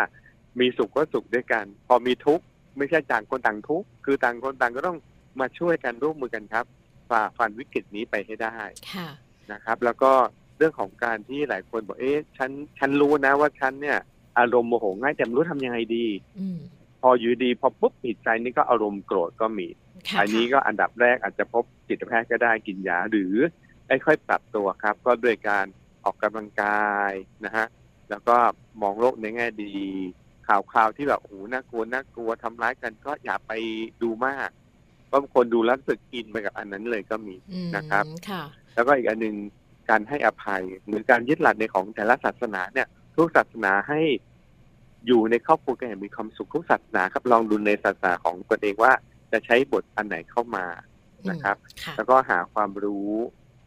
มีสุขก็สุขด้วยกัน พอมีทุกข์ไม่ใช่ต่างคนต่างทุกข์คือต่างคนต่างก็ต้องมาช่วยกันร่วมมือกันครับฝ่าฟันวิกฤตนี้ไปให้ได้
ค่ะ
นะครับ แล้วก็เรื่องของการที่หลายคนบอกเอ๊ะฉันฉันรู้นะว่าฉันเนี่ย อารมณ์โมโหง่ายแต่ไม่รู้ทำยังไงดี
อืม
พออยู่ดีพอปุ๊บผิดใจนี่ก็อารมณ์โกรธก็มี
ค่ะ
อันนี้ก็อันดับแรกอาจจะพบจิตแพทย์ก็ได้กินยาหรือ ค่อยๆปรับตัวครับ ก็ด้วยการออกกำลังกายนะฮะแล้วก็มองโลกในแง่ดี ข่าวข่าวที่แบบโอ้โหน่ากลัวน่ากลัวทำร้ายกัน ก็อย่าไปดูมากเพราะบางคนดูแล้วรู้สึกอินไปกับอันนั้นเลยก็มี
อืม
นะครับ
ค่ะ
แล้วก็อีกอันหนึ่งการให้อภัยหรือการยึดหลักในของแต่ละศาสนาเนี่ย ทุกศาสนาให้อยู่ในครอบครัวกันอย่างมีความสุขทุกศาสนาครับลองดูในศาสนาของตนเองว่าจะใช้บทอันไหนเข้ามานะครับ
ค่ะ
แล้วก็หาความรู้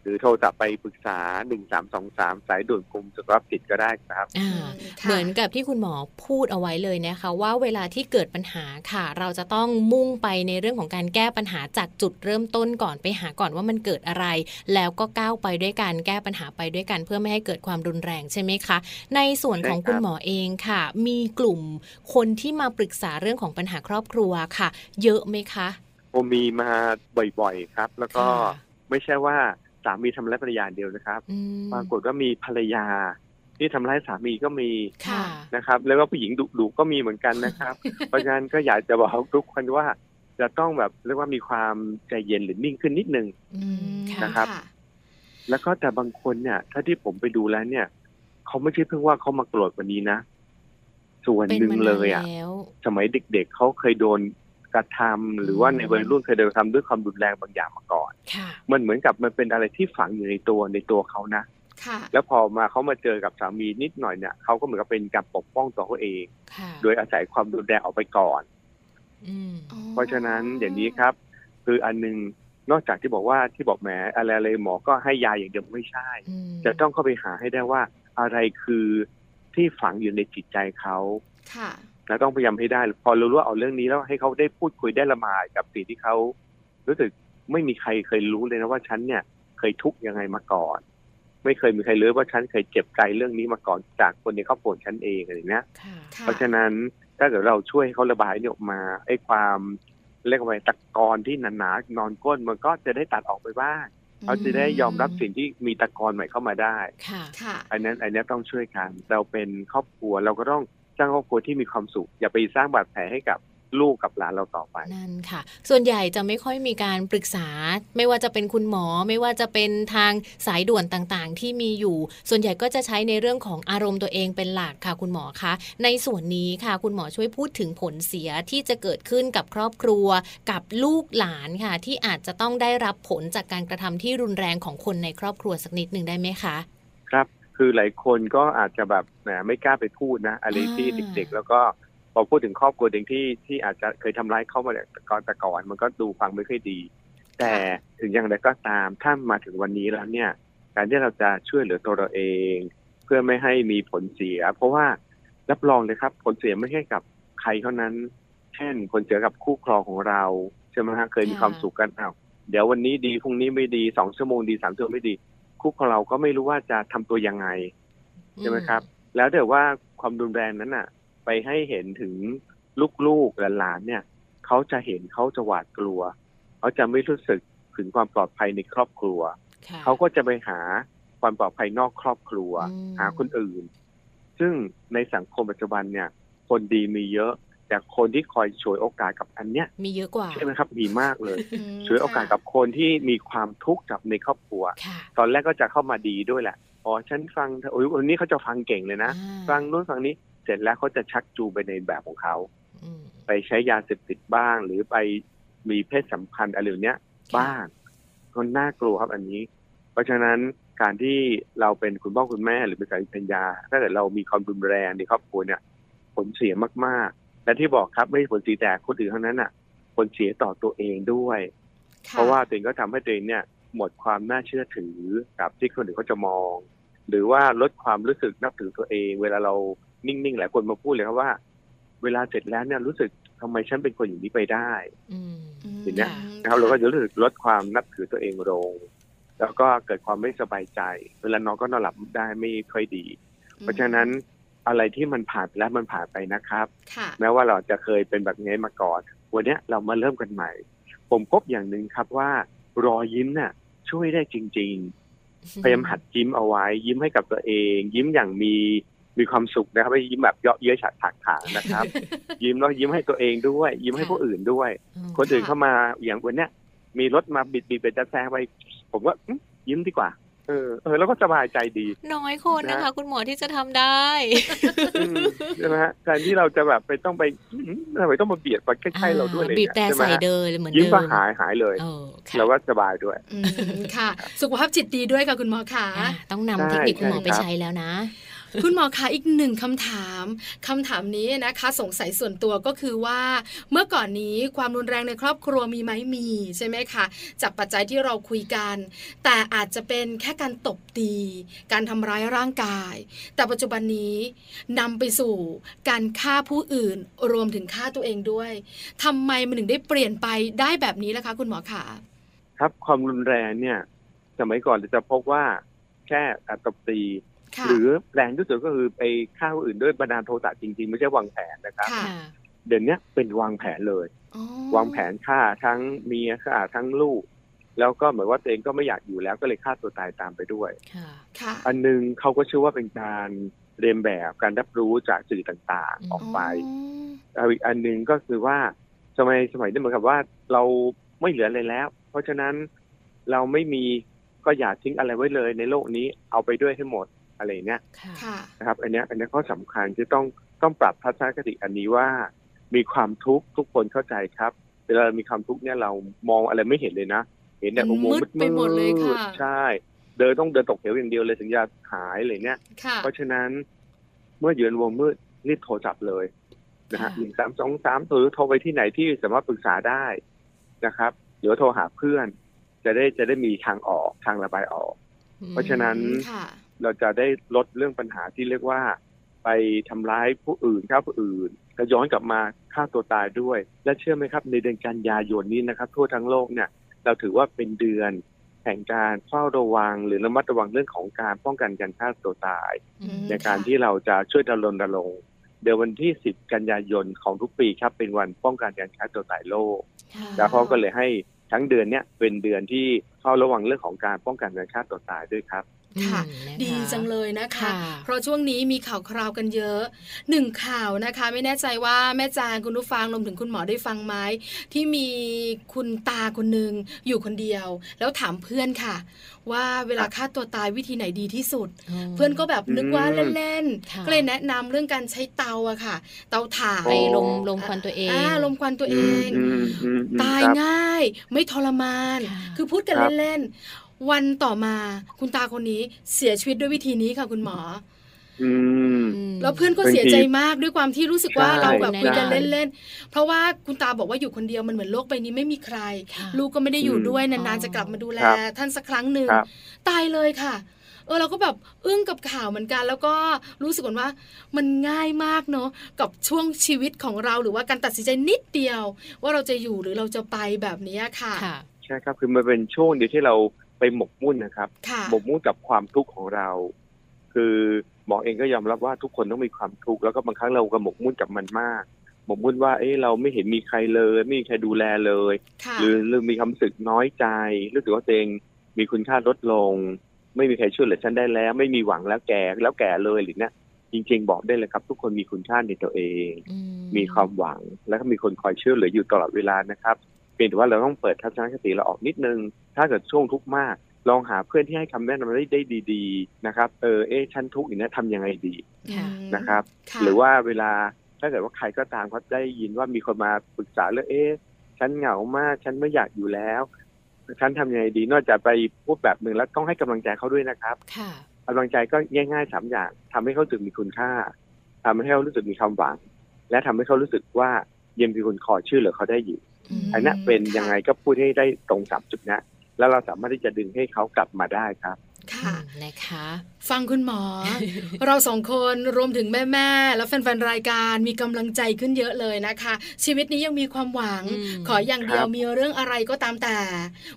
หรือโทรศัพท์ไปปรึกษาหนึ่งสามสองสามสายด่วนกรมสุขภาพจิตก็ได้ครับ
อ่า
อืมค่ะ
เหมือนกับที่คุณหมอพูดเอาไว้เลยนะคะ ว่าเวลาที่เกิดปัญหาค่ะ เราจะต้องมุ่งไปในเรื่องของการแก้ปัญหาจากจุดเริ่มต้นก่อนไปหาก่อนว่ามันเกิดอะไร แล้วก็ก้าวไปด้วยกันแก้ปัญหาไปด้วยกัน เพื่อไม่ให้เกิดความรุนแรงใช่ไหมคะ ในส่วนของ
ใช่ครับ
คุณหมอเองค่ะ มีกลุ่มคนที่มาปรึกษาเรื่องของปัญหาครอบครัวค่ะ เยอะไหมคะ
ผมมีมาบ่อยๆครับ แล้วก็
ค่ะ
ไม่ใช่ว่า สามีทำร้ายภรรยาเดียวนะครับ
อืม
ปรากฏว่ามีภรรยาที่ทำร้ายสามีก็มี
ค่ะ
นะครับ แล้วก็ผู้หญิงดุๆก็มีเหมือนกันนะครับ เพราะฉะนั้นก็อยากจะบอกทุกคนว่า จะต้องแบบเรียกว่ามีความใจเย็นหรือนิ่งขึ้นนิดนึง
อืมค่ะ
นะครับ แล้วก็แต่บางคนเนี่ย ถ้าที่ผมไปดูแล้วเนี่ยเขาไม่ใช่เพิ่งว่าเขามาโกรธวันนี้นะส่วน
เป็น
หนึ่ง
มานาน
เลยอะ
แล้ว
สมัยเด็กๆเขาเคยโดน กระทำหรือว่าในวัยรุ่นเคยโดนกระทำด้วยความรุนแรงบางอย่างมาก่อน
ค่ะ
มันเหมือนกับมันเป็นอะไรที่ฝังอยู่ในตัวในตัวเขานะ
ค่ะ
แล้วพอมาเขามาเจอกับสามีนิดหน่อยเนี่ยเขาก็เหมือนกับเป็นการปกป้องตัวเขาเอง
ค่ะ
โดยอาศัยความรุนแรงออกไปก่อน
อืม
เพราะฉะนั้นอย่างนี้ครับ คืออันหนึงนอกจากที่บอกว่าที่บอกแหมอะไรอะไรหมอก็ให้ยาอย่างเดียวไม่ใช่
อืม
จะต้องเข้าไปหาให้ได้ว่าอะไรคือที่ฝังอยู่ในจิตใจเขา
ค่ะ
แล้วต้องพยายามให้ได้ พอเรารู้ว่าเอาเรื่องนี้แล้วให้เขาได้พูดคุยได้ละหมายกับสิ่งที่เขารู้สึกไม่มีใครเคยรู้เลยนะว่าฉันเนี่ยเคยทุกข์ยังไงมาก่อน ไม่เคยมีใครรู้ว่าฉันเคยเจ็บใจเรื่องนี้มาก่อนจากคนในครอบครัวฉันเองอะไรเนี้ย
ค่ะ
ค่ะ
เพราะฉะนั้นถ้าเกิดเราช่วยให้เขาระบายนี่ออกมาไอ้ความเรียกว่าตะกอนที่หนาๆนอนก้นมันก็จะได้ตัดออกไปบ้างเขาจะได้ยอมรับสิ่งที่มีตะกอนใหม่เข้ามาได้
ค่ะ
ค่ะ
อันนั้นอันนี้ต้องช่วยกัน เราเป็นครอบครัวเราก็ต้อง สร้างครอบครัวที่มีความสุข อย่าไปสร้างบาดแผลให้กับลูกกับหลานเราต่อไป
นั่นค่ะ ส่วนใหญ่จะไม่ค่อยมีการปรึกษา ไม่ว่าจะเป็นคุณหมอ ไม่ว่าจะเป็นทางสายด่วนต่างๆ ที่มีอยู่ ส่วนใหญ่ก็จะใช้ในเรื่องของอารมณ์ตัวเองเป็นหลักค่ะ คุณหมอคะ ในส่วนนี้ค่ะ คุณหมอช่วยพูดถึงผลเสียที่จะเกิดขึ้นกับครอบครัว กับลูกหลานค่ะ ที่อาจจะต้องได้รับผลจากการกระทำที่รุนแรงของคนในครอบครัวสักนิดหนึ่งได้ไหมคะ
ครับคือหลายคนก็อาจจะแบบแหมไม่กล้าไปพูดนะอะไรที่
อ่า
เด็กๆ แล้วก็พอพูดถึงครอบครัวเด็กที่ที่อาจจะเคยทำร้ายเขามาแต่ก่อนแต่ก่อนมันก็ดูฟังไม่ค่อยดี แต่ถึงอย่างไรก็ตามถ้ามาถึงวันนี้แล้วเนี่ย การที่เราจะช่วยเหลือตัวเราเอง เพื่อไม่ให้มีผลเสีย เพราะว่ารับรองเลยครับ ผลเสียไม่ใช่กับใครเท่านั้น เช่นผลเสียกับคู่ครองของเราใช่ไหมฮะเคยมี
ค่ะ
ความสุขกันอ้าวเดี๋ยววันนี้ดีพรุ่งนี้ไม่ดีสองชั่วโมงดีสามชั่วโมงไม่ดี คู่ของเราก็ไม่รู้ว่าจะทำตัวยังไงใช่ไหมครับ แล้วเดี๋ยวว่าความรุนแรงนั้นน่ะ ไปให้เห็นถึงลูกๆหลานๆเนี่ยเขาจะเห็นเขาจะหวาดกลัวเขาจะไม่รู้สึกถึงความปลอดภัยในครอบครัว
ค่ะ
เขาก็จะไปหาความปลอดภัยนอกครอบครัว
อืม
หาคนอื่น ซึ่งในสังคมปัจจุบันเนี่ย คนดีมีเยอะ แต่คนที่คอยฉวยโอกาสกับอันเนี้ย
มีเยอะกว่า
ใช่ไหมครับมีมากเลย
อืม
ฉวยโอกาสกับคนที่มีความทุกข์กับในครอบครัว
ค่ะ
ตอนแรกก็จะเข้ามาดีด้วยแหละอ๋อฉันฟังเธอโอ้ยวันนี้เขาจะฟังเก่งเลยนะ
อ่า
ฟังนู้นฟังนี้เสร็จแล้วเขาจะชักจูงไปในแบบของเขา
อืม
ไปใช้ยาเสพติดบ้าง หรือไปมีเพศสัมพันธ์อะไรแบบเนี้ยบ้างก็น่ากลัวครับอันนี้ เพราะฉะนั้นการที่เราเป็นคุณพ่อคุณแม่หรือเป็นสามีภรรยาถ้าเกิดเรามีความรุนแรงในครอบครัวเนี่ย ผลเสียมากๆ และที่บอกครับไม่ใช่ผลเสียแต่คนอื่นเท่านั้นอะผลเสียต่อตัวเองด้วย
ค่
เพราะว่าตัวเองก็ทำให้ตัวเองเนี่ย หมดความน่าเชื่อถือกับที่คนอื่นเขาจะมอง หรือว่าลดความรู้สึกนับถือตัวเอง เวลาเรานิ่งๆหลายคนมาพูดเลยครับว่า เวลาเสร็จแล้วเนี่ยรู้สึกทำไมฉันเป็นคนอย่างนี้ไปได้
อืม
อืม
อย่างเนี้ย
ค่ะ
นะครับเราก็จะรู้สึกลดความนับถือตัวเองลง แล้วก็เกิดความไม่สบายใจ เวลานอนก็นอนหลับได้ไม่ค่อยดี เพราะฉะนั้น อะไรที่มันผ่านไปแล้วมันผ่านไปนะครับ
ค่ะ
แม้ว่าเราจะเคยเป็นแบบนี้มาก่อน วันเนี้ยเรามาเริ่มกันใหม่ ผมพบอย่างหนึ่งครับว่า รอยยิ้มน่ะ ช่วยได้จริง ๆ พยายามหัดยิ้มเอาไว้ ยิ้มให้กับตัวเอง ยิ้มอย่างมีมีความสุขนะครับไม่ยิ้มแบบเยาะเย้ยฉาดถากถางนะครับ ยิ้มแล้วยิ้มให้ตัวเองด้วย ยิ้มให้
ค่ะ
ผู้อื่นด้วย
อืม
คนอื่น
ค่ะ
เข้ามาอย่างวันเนี้ยมีรถมาบิดบิดไปจะแซงไป ผมว่าอื้อยิ้มดีกว่า เออเออแล้วก็สบายใจดี
น้อยคนนะคะ
นะ
คุณหมอที่จะทำได้
อืมใช่ไหมฮะแทนที่เราจะแบบไปต้องไปอื้อหือทำไมต้องมาเบียดมาใกล้ๆเราด้วยเลย
บีบแต่
ใช่ไหม
ใส่
ฮะ
เดินเหมือน
ยิ้ม
เดิม
ก็หายหายเลย
เออค่ะ
เราก็สบายด้วย
อืมค่ะ สุขภาพจิตดีด้วยค่ะคุณหมอขา
อะ ต้องนำ
ใช่
เทคนิคคุณหมอ
ใช่
ไป
ครับ
ใช้แล้วนะ
คุณหมอคะอีกหนึ่งคำถามคำถามนี้นะคะ สงสัยส่วนตัวก็คือว่า เมื่อก่อนนี้ความรุนแรงในครอบครัวมีไหมมีใช่ไหมคะจากปัจจัยที่เราคุยกัน แต่อาจจะเป็นแค่การตบตี การทำร้ายร่างกาย แต่ปัจจุบันนี้นำไปสู่การฆ่าผู้อื่นรวมถึงฆ่าตัวเองด้วยทำไมมันถึงได้เปลี่ยนไปได้แบบนี้ล่ะคะ คุณหมอขา
ครับความรุนแรงเนี่ย สมัยก่อนเราจะพบว่าแค่อัตบตี หรือแรงที่สุดก็คือไปฆ่าผู้อื่นด้วยบันดาลโทสะจริง ๆ ไม่ใช่วางแผนนะครับ
ค่ะ
ค่ะ
เดี๋ยวนี้เป็นวางแผนเลย
อ๋อ
วางแผนฆ่าทั้งเมียฆ่าทั้งลูก แล้วก็เหมือนว่าตัวเองก็ไม่อยากอยู่แล้วก็เลยฆ่าตัวตายตามไปด้วย
ค่ะ
ค่ะ
อันหนึงเขาก็เชื่อว่าเป็นการเรียนแบบการรับรู้จากสื่อต่าง
อืม
ๆออกไป
อ๋อ
เอาอีกอันหนึ่งก็คือว่าสมัยสมัยนี้เหมือนกับว่าเราไม่เหลืออะไรแล้ว เพราะฉะนั้นเราไม่มีก็อย่าทิ้งอะไรไว้เลยในโลกนี้เอาไปด้วยให้หมด อะไรอย่างเนี้ย
ค่ะ
ค่ะ
นะครับ อันเนี้ยอันเนี้ยข้อสำคัญที่ต้องต้องปรับทัศนคติอันนี้ว่า มีความทุกข์ทุกคนเข้าใจครับเวลาเรามีความทุกข์เนี่ยเรามองอะไรไม่เห็นเลยนะเห็นแต่
มั
อุ
น
โมง
มื
ค์
ดไปหมดเลยค่ะ
ใช่ เดินต้องเดินตกเหวอย่างเดียวเลยถึงจะหายเลยเนี่ย
ค่ะ
เพราะฉะนั้นเมื่ออยู่ในวงมืดรีบโทรจับเลยนะฮะ
ค่ะ
หนึ่งสามสองสามหรือโทรไปที่ไหนที่สามารถปรึกษาได้นะครับหรือโทรหาเพื่อน จะได้จะได้มีทางออกทางระบายออก เพราะฉะนั้น
ค่ะ
เราจะได้ลดเรื่องปัญหาที่เรียกว่า ไปทำร้ายผู้อื่นฆ่าผู้อื่นก็ย้อนกลับมาฆ่าตัวตายด้วย และเชื่อไหมครับ ในเดือนกันยายนนี้นะครับ ทั่วทั้งโลกเนี่ย เราถือว่าเป็นเดือนแห่งการเฝ้าระวังหรือระมัดระวังเรื่องของการป้องกันการฆ่าตัวตาย
อืม
ในการที่เราจะช่วยดำรงดำรงค์เดี๋ยววันที่ 10 กันยายนของทุกปีครับ เป็นวันป้องกันการฆ่าตัวตายโลก
ค่ะ
แล้วเขาก็เลยให้ทั้งเดือนเนี้ยเป็นเดือนที่เฝ้าระวังเรื่องของการป้องกันการฆ่าตัวตายด้วยครับ
ค่ะ
อืมนะคะ
ดีจังเลยนะคะ
ค่ะ
เพราะช่วงนี้มีข่าวคราวกันเยอะหนึ่งข่าวนะคะ ไม่แน่ใจว่าแม่จางคุณผู้ฟังรวมถึงคุณหมอได้ฟังไหมที่มีคุณตาคนหนึ่งอยู่คนเดียว แล้วถามเพื่อนค่ะ ว่าเวลาฆ่าตัวตายวิธีไหนดีที่สุด เพื่อนก็แบบนึกว่าเล่น
ค่ะ
ๆก็เลยแนะนำเรื่องการใช้เตาอะค่ะ เตาถ่าน
ไปลมลมควันตัวเอง
อ่าลมควันตัวเอง
อืมอืมอืม
ตาย
ครับ
ง่าย ไม่ทรมาน
ค่ะ
คือพูดกัน
ครับ
เล่นๆ วันต่อมาคุณตาคนนี้เสียชีวิตด้วยวิธีนี้ค่ะคุณหมอ
อืม
อืม
แล้วเพื่อนก็
บางที
เสียใจมากด้วยความที่รู้สึกว่า
ใช่
เราแบบคุยกัน
ใช่
เล่นๆ เพราะว่าคุณตาบอกว่าอยู่คนเดียวมันเหมือนโลกใบนี้ไม่มีใคร
ค่ะ
ลูกก็ไม่ได้อยู่
อืม
ด้วย
อ๋
นาน
อ
ๆจะกลับมาดูแล
ครับ
ท่านสักครั้งหนึ่ง
ครับ
ตายเลยค่ะเออเราก็แบบอึ้งกับข่าวเหมือนกัน แล้วก็รู้สึกว่ามันง่ายมากเนาะกับช่วงชีวิตของเราหรือว่าการตัดสินใจนิดเดียว ว่าเราจะอยู่หรือเราจะไปแบบนี้ค่ะ
ค่ะ
ใช่ครับคือมันเป็นช่วงเดียวที่เรา ไปหมกมุ่นนะครับ
ค่ะ
หมกมุ่นกับความทุกข์ของเรา คือหมอเองก็ยอมรับว่าทุกคนต้องมีความทุกข์แล้วก็บางครั้งเราก็หมกมุ่นกับมันมาก หมกมุ่นว่าเอ้เราไม่เห็นมีใครเลยไม่มีใครดูแลเลย
ค่ะ
หรือหรือมีความรู้สึกน้อยใจรู้สึกว่าตัวเองมีคุณค่าลดลง ไม่มีใครช่วยเหลือฉันได้แล้ว ไม่มีหวังแล้วแก่แล้วแก่เลยหรือเนี่ยจริงๆบอกได้เลยครับ ทุกคนมีคุณค่าในตัวเอง
อื
มีความหวังแล้วก็มีคนคอยช่วยเหลืออยู่ตลอดเวลานะครับเพี ยงแต่ว่าเราต้องเปิดทัศนคติเราออกนิดนึง ถ้าเกิดช่วงทุกข์มาก ลองหาเพื่อนที่ให้คำแนะนำได้ได้ดีๆนะครับ เออเอ๊ะฉันทุกข์อย่างนี้ทำยังไงดี
ค่ะ
อืม
นะครับ
ค่ะ
หรือว่าเวลาถ้าเกิดว่าใครก็ตามเขาได้ยินว่ามีคนมาปรึกษาเรื่องเอ๊ะฉันเหงามาก ฉันไม่อยากอยู่แล้ว ฉันทำยังไงดี นอกจากไปพูดแบบหนึ่งแล้วต้องให้กำลังใจเขาด้วยนะครับ
ค่ะ
กำลังใจก็ง่ายๆสามอย่างทำให้เขารู้สึกมีคุณค่าทำให้เขารู้สึกมีความหวัง และทำให้เขารู้สึกว่ายังมีคนคอยช่วยเหลือเขาได้อยู่
อืม
อันนั้นเป็น
ค่ะ
ยังไงก็พูดให้ได้ตรงกับจุดนะแล้วเราสามารถที่จะดึงให้เขากลับมาได้ครับ
ค่ะ
นะคะ
ฟังคุณหมอ เราสองคนรวมถึงแม่ๆแล้วแฟนๆรายการมีกำลังใจขึ้นเยอะเลยนะคะ ชีวิตนี้ยังมีความหวัง
อืม
ขออย่างเดียว
ครับ
มีเรื่องอะไรก็ตามแต่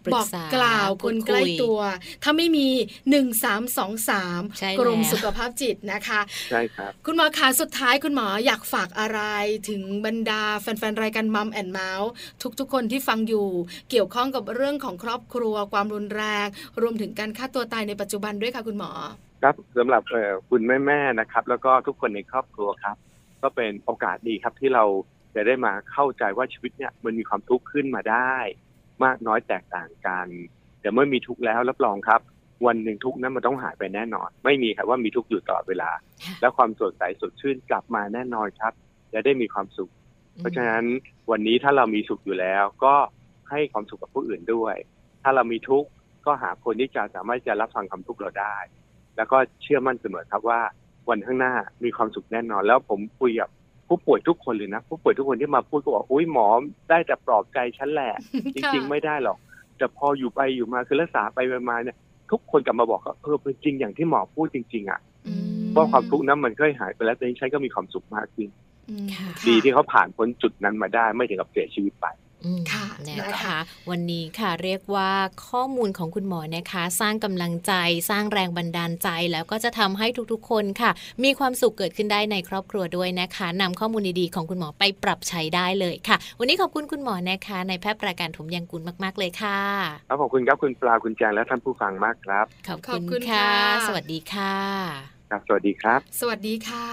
ปรึ
บอก
กษา
กล่าว
พู
ค
ด
น
คุย
ใกล้ตัว ถ้าไม่มีหนึ่งสามสองสาม
ใช่
กรม
แล้ว
สุขภาพจิตนะคะ
ใช่ครับ
คุณหมอขาสุดท้ายคุณหมออยากฝากอะไรถึงบรรดาแฟนๆรายการมัมแอนเมาส์ทุกๆคนที่ฟังอยู่เกี่ยวข้องกับเรื่องของครอบครัวความรุนแรง รวมถึงการฆ่าตัวตายในปัจจุบันด้วยค่ะคุณหมอ
ครับสำหรับเอ่อคุณแม่ๆนะครับ แล้วก็ทุกคนในครอบครัวครับ ก็เป็นโอกาสดีครับที่เราจะได้มาเข้าใจว่าชีวิตเนี่ยมันมีความทุกข์ขึ้นมาได้ มากน้อยแตกต่างกันแต่เมื่อมีทุกข์แล้วรับรองครับ วันหนึ่งทุกข์นั้นมันต้องหายไปแน่นอน ไม่มีครับว่ามีทุกข์อยู่ตลอดเวลา
ค่ะ
แล้วความสดใสสดชื่นกลับมาแน่นอนครับจะได้มีความสุข เพราะฉะนั้นวันนี้ถ้าเรามีสุขอยู่แล้ว ก็ให้ความสุขกับผู้อื่นด้วย ถ้าเรามีทุกข์ก็หาคนที่จะสามารถจะรับฟังความทุกข์เราได้ แล้วก็เชื่อมั่นเสมอครับว่าวันข้างหน้ามีความสุขแน่นอน แล้วผมคุยกับผู้ป่วยทุกคนเลยนะ ผู้ป่วยทุกคนที่มาพูดก็บอกอุ้ยหมอได้แต่ปลอบใจฉันแหละ จริง ๆ ไม่ได้หรอก แต่พออยู่ไปอยู่มาคือรักษาไปมาเนี่ย ทุกคนกลับมาบอกว่าเออเป็นจริงอย่างที่หมอพูดจริง ๆ อะ
อืม
เพราะความทุกข์นั้นมันก็หายไปแล้วตอนนี้ฉันก็มีความสุขมากขึ้น
อืม
ค่ะ
ดีที่เขาผ่านพ้นจุดนั้นมาได้ไม่ถึงกับเสียชีวิตไป
อืม
ค่ะ
นะ
นะคะ
คะวันนี้ค่ะเรียกว่าข้อมูลของคุณหมอนะคะ สร้างกำลังใจสร้างแรงบันดาลใจ แล้วก็จะทำให้ทุกๆ คนค่ะ มีความสุขเกิดขึ้นได้ในครอบครัวด้วยนะคะนำข้อมูลดีๆของคุณหมอไปปรับใช้ได้เลยค่ะ วันนี้ขอบคุณคุณหมอนะคะในแพทย์ประการถมยังกุลมาก ๆ เลยค่ะ
ครับขอบคุณครับคุณปลาคุณแจงและท่านผู้ฟังมากครับ
ขอบ
ขอบคุ
คุณ
ณ
ค่ะ
ค่ะ
สวัสดีค่ะ
ครับ สวัสดีครับ
สวัสดีค่ะ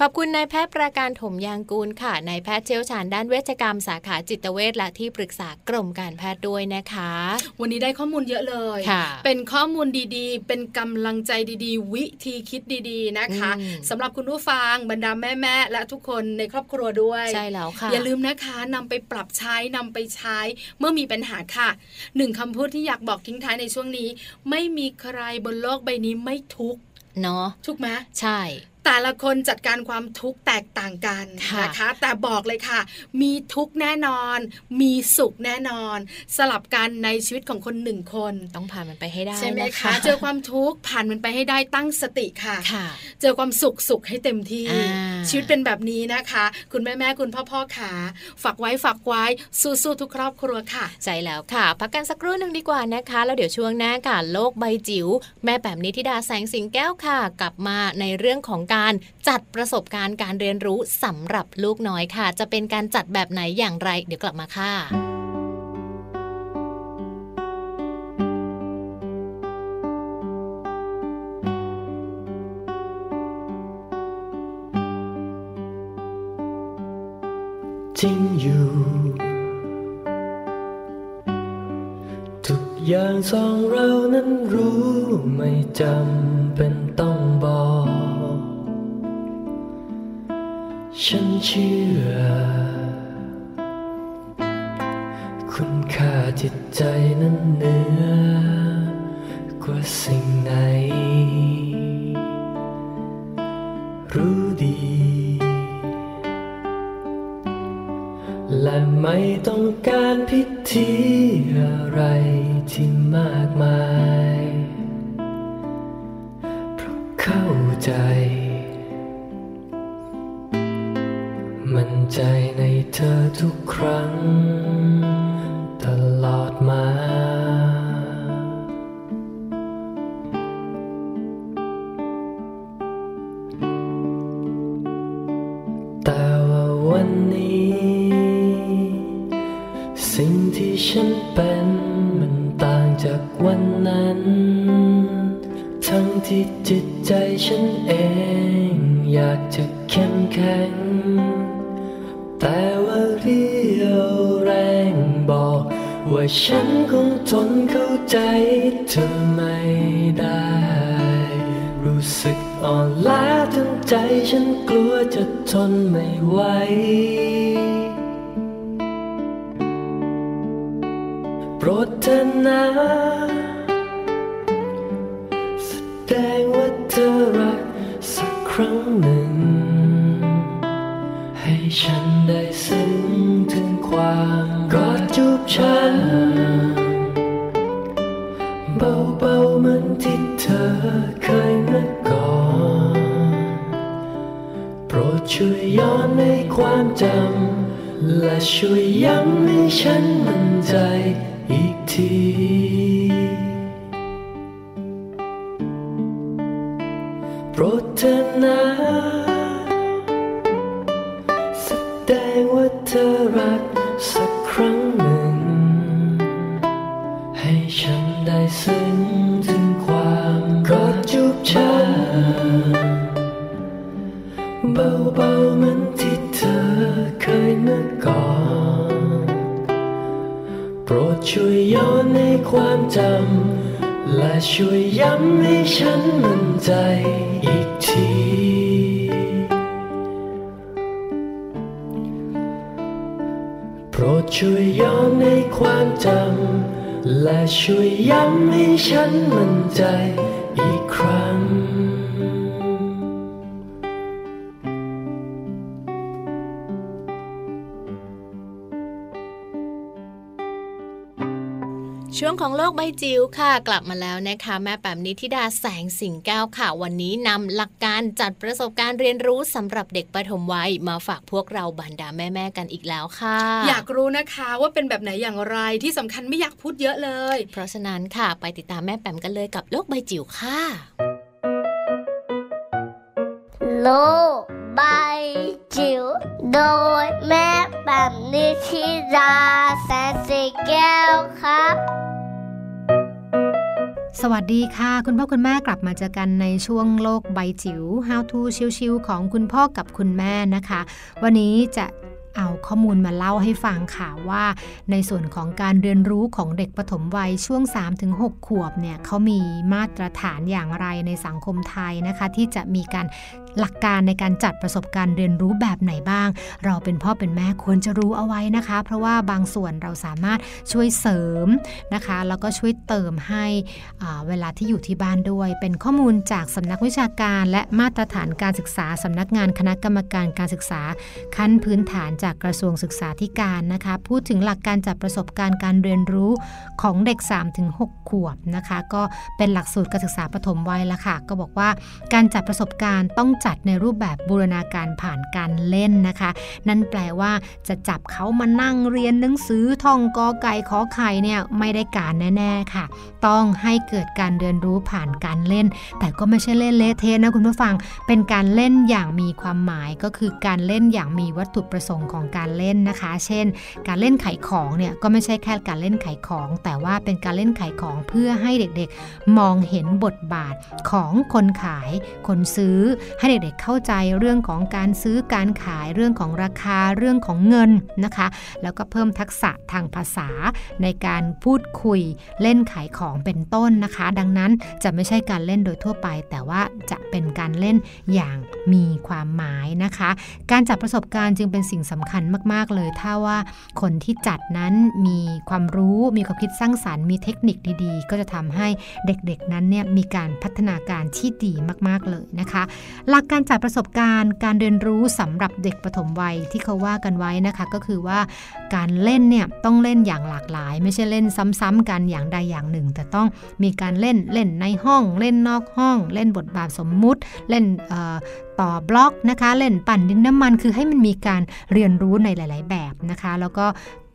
ขอบคุณนายแพทย์ประการถมยางกูลค่ะ นายแพทย์เชี่ยวชาญด้านเวชกรรมสาขาจิตเวชและที่ปรึกษากรมการแพทย์ด้วยนะคะ
วันนี้ได้ข้อมูลเยอะเลย
ค่ะ
เป็นข้อมูลดีๆ เป็นกำลังใจดีๆ วิธีคิดดีๆนะคะ
อืม
สำหรับคุณผู้ฟังบรรดาแม่ๆและทุกคนในครอบครัวด้วย
ใช่แล้วค่ะ
อย่าลืมนะคะนำไปปรับใช้นำไปใช้เมื่อมีปัญหาค่ะหนึ่งคำพูดที่อยากบอกทิ้งท้ายในช่วงนี้ ไม่มีใครบนโลกใบนี้ไม่ทุกข์
เนาะ
ทุกไหม
ใช่
แต่ละคนจัดการความทุกข์แตกต่างกัน
ค่ะ
นะคะ แต่บอกเลยค่ะ มีทุกข์แน่นอน มีสุขแน่นอน สลับกันในชีวิตของคนหนึ่งคน
ต้องผ่านมันไปให้ได้
ใช่ไหม
น
คะ เจอความทุกข์ผ่านมันไปให้ได้ตั้งสติค่ะ
ค่ะ
เจอความสุขสุขให้เต็มที่
อ่า
ชีวิตเป็นแบบนี้นะคะ คุณแม่แม่คุณพ่อพ่อขาฝากไว้ฝากไว้สู้ๆทุกครอบครัวค่ะ
ใช่แล้วค่ะ พักกันสักครู่หนึ่งดีกว่านะคะ แล้วเดี๋ยวช่วงหน้าค่ะโลกใบจิ๋วแม่แบบนี้ธิดาแสงสิงแก้วค่ะ กลับมาในเรื่องของการการจัดประสบการณ์การเรียนรู้สำหรับลูกน้อยค่ะ จะเป็นการจัดแบบไหนอย่างไร เดี๋ยวกลับมาค่ะ
จริงอยู่ ทุกอย่างสองเรานั้นรู้ไม่จำเป็น ฉันเชื่อ คุณค่าจิตใจนั้นเหนือ รู้
สึกอ่อนล้าทั้งใจฉันกลัวจะทนไม่ไหว โปรดเถอะนะ จำและช่วยย้ำให้ฉันมั่นใจ ใบจิ๋วค่ะ ก
ลับมาแล้วนะคะ แม่แปมนิธิดาแสงสิงแก้วค่ะ วันนี้นำหลักการจัดประสบการณ์เรียนรู้สำหรับเด็กประถมวัยมาฝากพวกเราบรรดาแม่ ๆ กันอีกแล้วค่ะ
อยากรู้นะคะว่าเป็นแบบไหนอย่างไรที่สำคัญไม่อยากพูดเยอะเลย
เพราะฉะนั้นค่ะไปติดตามแม่แปมกันเลยกับโลกใบจิ๋วค่ะ
โลกใบจิ๋วโดยแม่แบบนิชิราแสนสีแก้วครับ
สวัสดีค่ะ คุณพ่อคุณแม่กลับมาเจอกันในช่วงโลกใบจิ๋ว How to ชิวๆของคุณพ่อกับคุณแม่นะคะ วันนี้จะ เอาข้อมูลมาเล่าให้ฟังค่ะว่า ในส่วนของการเรียนรู้ของเด็กปฐมวัยช่วง 3-6 ขวบเนี่ยเขามีมาตรฐานอย่างไรในสังคมไทยนะคะ ที่จะมีการหลักการในการจัดประสบการณ์เรียนรู้แบบไหนบ้าง เราเป็นพ่อเป็นแม่ควรจะรู้เอาไว้นะคะ เพราะว่าบางส่วนเราสามารถช่วยเสริมนะคะ แล้วก็ช่วยเติมให้เวลาที่อยู่ที่บ้านด้วย เป็นข้อมูลจากสำนักวิชาการ และมาตรฐานการศึกษาสำนักงานคณะกรรมการการศึกษาขั้นพื้นฐานจากกระทรวงศึกษาธิการนะคะ พูดถึงหลักการจัดประสบการณ์การเรียนรู้ของเด็ก 3-6 ขวบนะคะ ก็เป็นหลักสูตรการศึกษาปฐมวัยละค่ะ ก็บอกว่าการจัดประสบการณ์ต้องจัดในรูปแบบบูรณาการผ่านการเล่นนะคะ นั่นแปลว่าจะจับเขามานั่งเรียนหนังสือท่องกอไก่ขอไข่เนี่ยไม่ได้การแน่ๆค่ะ ต้องให้เกิดการเรียนรู้ผ่านการเล่น แต่ก็ไม่ใช่เล่นเละเทะนะคุณผู้ฟัง เป็นการเล่นอย่างมีความหมายก็คือการเล่นอย่างมีวัตถุประสงค์ของการเล่นนะคะ เช่น การเล่นไขของเนี่ยก็ไม่ใช่แค่การเล่นไขของ แต่ว่าเป็นการเล่นไขของเพื่อให้เด็กๆ มองเห็นบทบาทของคนขาย คนซื้อ ให้เด็กๆเข้าใจเรื่องของการซื้อการขายเรื่องของราคาเรื่องของเงินนะคะ แล้วก็เพิ่มทักษะทางภาษาในการพูดคุยเล่นขายของเป็นต้นนะคะ ดังนั้นจะไม่ใช่การเล่นโดยทั่วไป แต่ว่าจะเป็นการเล่นอย่างมีความหมายนะคะ การจัดประสบการณ์จึงเป็นสิ่งสำคัญมาก ๆ เลย ถ้าว่าคนที่จัดนั้นมีความรู้มีความคิดสร้างสารรค์มีเทคนิคดีๆ ก็จะทำให้เด็กๆนั้นเนี่ยมีการพัฒนาการที่ดีมาก ๆ เลยนะคะ หลักการจัดประสบการณ์ การเรียนรู้สำหรับเด็กปฐมวัยที่เขาว่ากันไว้นะคะ ก็คือว่าการเล่นเนี่ยต้องเล่นอย่างหลากหลาย ไม่ใช่เล่นซ้ำๆกันอย่างใดอย่างหนึ่ง แต่ต้องมีการเล่นเล่นในห้อง เล่นนอกห้อง เล่นบทบาทสมมุติ เล่น ต่อบล็อกนะคะ เล่นปั่นดินน้ำมันคือให้มันมีการเรียนรู้ในหลาย ๆ แบบนะคะ แล้วก็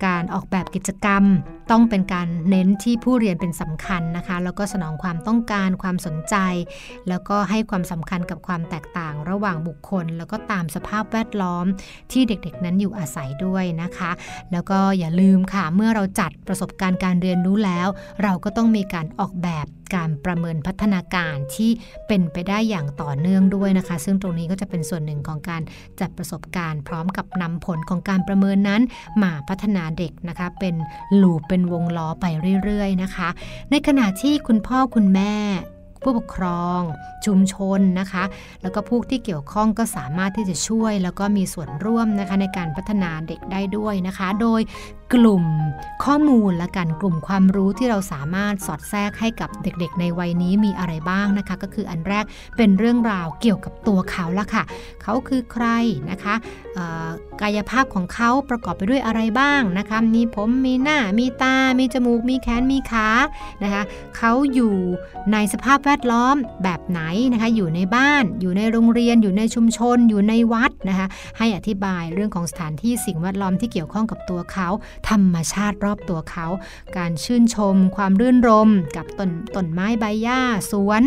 การออกแบบกิจกรรมต้องเป็นการเน้นที่ผู้เรียนเป็นสำคัญนะคะ แล้วก็สนองความต้องการความสนใจ แล้วก็ให้ความสำคัญกับความแตกต่างระหว่างบุคคล แล้วก็ตามสภาพแวดล้อมที่เด็กๆ นั้นอยู่อาศัยด้วยนะคะ แล้วก็อย่าลืมค่ะเมื่อเราจัดประสบการณ์การเรียนรู้แล้ว เราก็ต้องมีการออกแบบ การประเมินพัฒนาการที่เป็นไปได้อย่างต่อเนื่องด้วยนะคะ ซึ่งตรงนี้ก็จะเป็นส่วนหนึ่งของการจัดประสบการณ์พร้อมกับนำผลของการประเมินนั้นมาพัฒนาเด็กนะคะ เป็นลูปเป็นวงล้อไปเรื่อยๆนะคะ ในขณะที่คุณพ่อคุณแม่ผู้ปกครองชุมชนนะคะ แล้วก็ผู้ที่เกี่ยวข้องก็สามารถที่จะช่วย แล้วก็มีส่วนร่วมนะคะในการพัฒนาเด็กได้ด้วยนะคะ โดย กลุ่มข้อมูลและกันกลุ่มความรู้ที่เราสามารถสอดแทรกให้กับเด็กๆ ในวัยนี้มีอะไรบ้างนะคะ ก็คืออันแรกเป็นเรื่องราวเกี่ยวกับตัวเขาละค่ะ เขาคือใครนะคะกายภาพของเขาประกอบไปด้วยอะไรบ้างนะคะมีผมมีหน้ามีตา มีจมูก มีแขนมีขานะคะเขาอยู่ในสภาพแวดล้อมแบบไหนนะคะอยู่ในบ้าน อยู่ในโรงเรียน อยู่ในชุมชน อยู่ในวัดนะคะให้อธิบายเรื่องของสถานที่สิ่งแวดล้อมที่เกี่ยวข้องกับตัวเขาธรรมชาติรอบตัวเขา การชื่นชม ความรื่นรม กับต้นต้นไม้ใบหญ้าสวน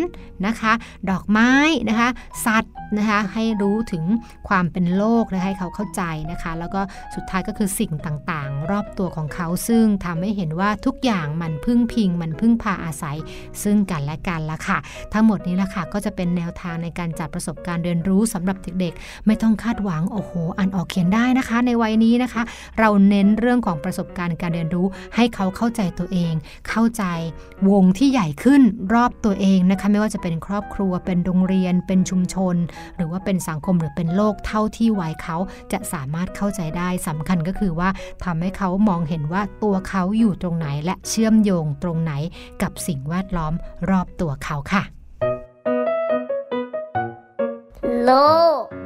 นะคะ ดอกไม้นะคะ สัตว์นะคะให้รู้ถึงความเป็นโลกและให้เขาเข้าใจนะคะ แล้วก็สุดท้ายก็คือสิ่งต่างๆ รอบตัวของเขาซึ่งทำให้เห็นว่าทุกอย่างมันพึ่งพิง มันพึ่งพาอาศัย ซึ่งกันและกันละค่ะ ทั้งหมดนี้ละค่ะก็จะเป็นแนวทางในการจัดประสบการณ์เรียนรู้สำหรับเด็กๆ ไม่ต้องคาดหวังโอ้โหอ่านออกเขียนได้นะคะ ในวัยนี้นะคะ เราเน้นเรื่องของประสบการณ์การเรียนรู้ ให้เขาเข้าใจตัวเอง เข้าใจวงที่ใหญ่ขึ้นรอบตัวเองนะคะไม่ว่าจะเป็นครอบครัว เป็นโรงเรียน เป็นชุมชน หรือว่าเป็นสังคมหรือเป็นโลกเท่าที่วัยเขาจะสามารถเข้าใจได้สำคัญก็คือว่าทำให้เขามองเห็นว่าตัวเขาอยู่ตรงไหนและเชื่อมโยงตรงไหนกับสิ่งแวดล้อมรอบตัวเขาค่ะ
โลบ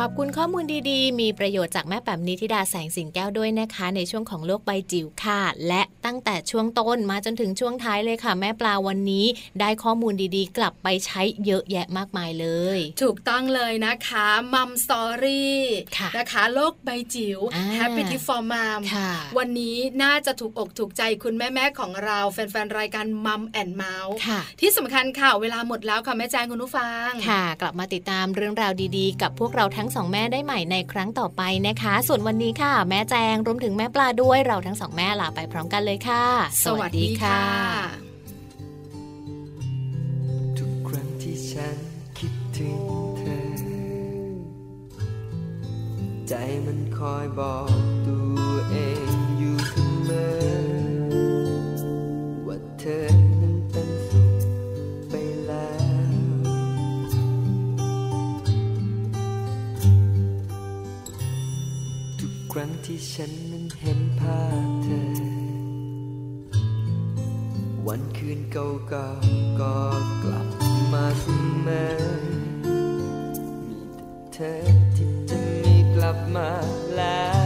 ขอบคุณข้อมูลดีๆ มีประโยชน์จากแม่แป๋มนิธิดาแสงสิงแก้วด้วยนะคะ ในช่วงของโลกใบจิ๋วค่ะ และตั้งแต่ช่วงต้นมาจนถึงช่วงท้ายเลยค่ะ แม่ปลาวันนี้ได้ข้อมูลดีๆ กลับไปใช้เยอะแยะมากมายเลย
ถูกต้องเลยนะคะมัมสตอรี่นะคะโลกใบจิ๋ว Happy t i for Mom วันนี้น่าจะถูกอกถูกใจคุณแม่ๆของเราแฟนๆรายการมัมแอนเมาส์ที่สำคัญค่ะเวลาหมดแล้วค่ะแม่แจ้งคุณผู้ฟัง
ค่ะ กลับมาติดตามเรื่องราวดีๆ กับพวกเราทั้ง้งสองแม่ได้ใหม่ในครั้งต่อไปนะคะ ส่วนวันนี้ค่ะ แม่แจงรวมถึงแม่ปลาด้วยเราทั้งสองแม่ลาไปพร้อมกันเลยค่ะ
สวัสดีค่ะ
ทุกครั้งที่ฉันคิดถึงเธอ ใจมันคอยบอก ครั้งที่ฉันนั้นเห็นภาพเธอ วันคืนเก่าๆกก็กลับมาเสมอมีแต่เธอที่จะมีกลับมาแล้ว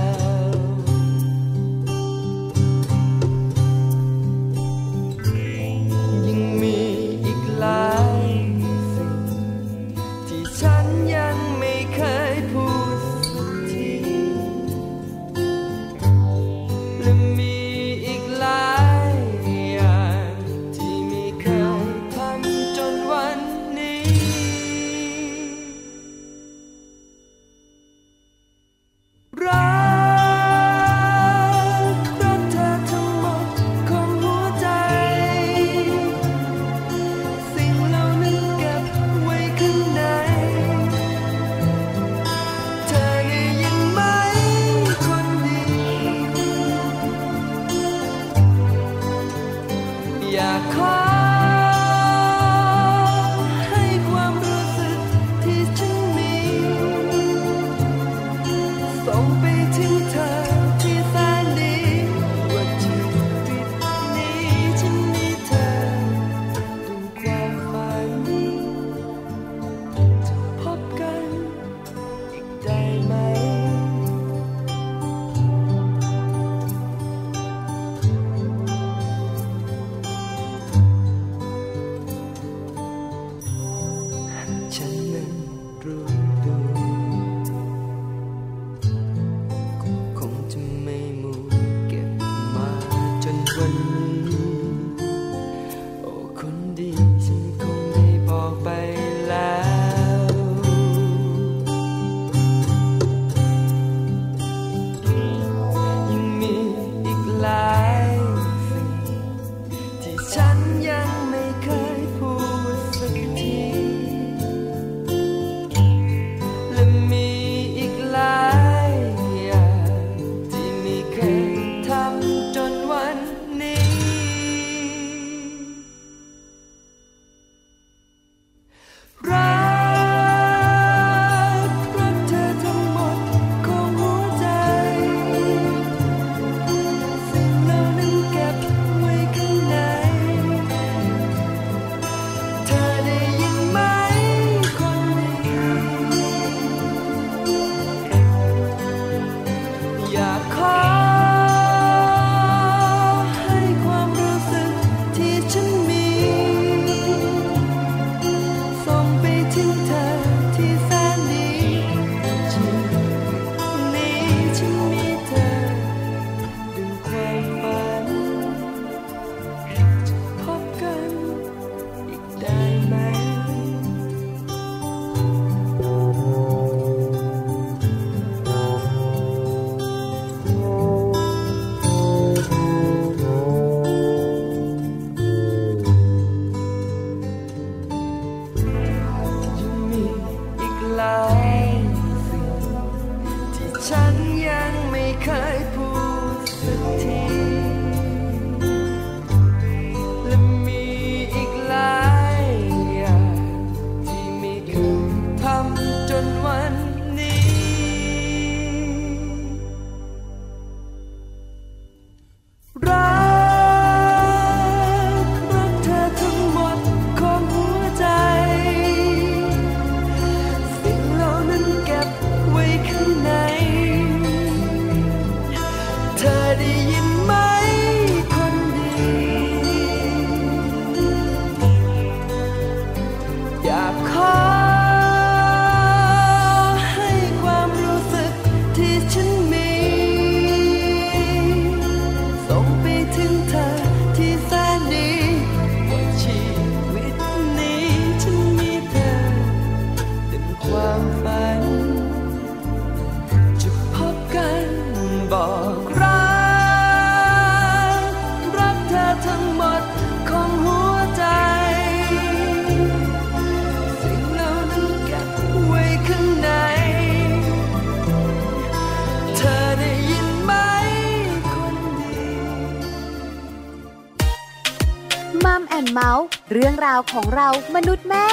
ของเรามนุษย์แม่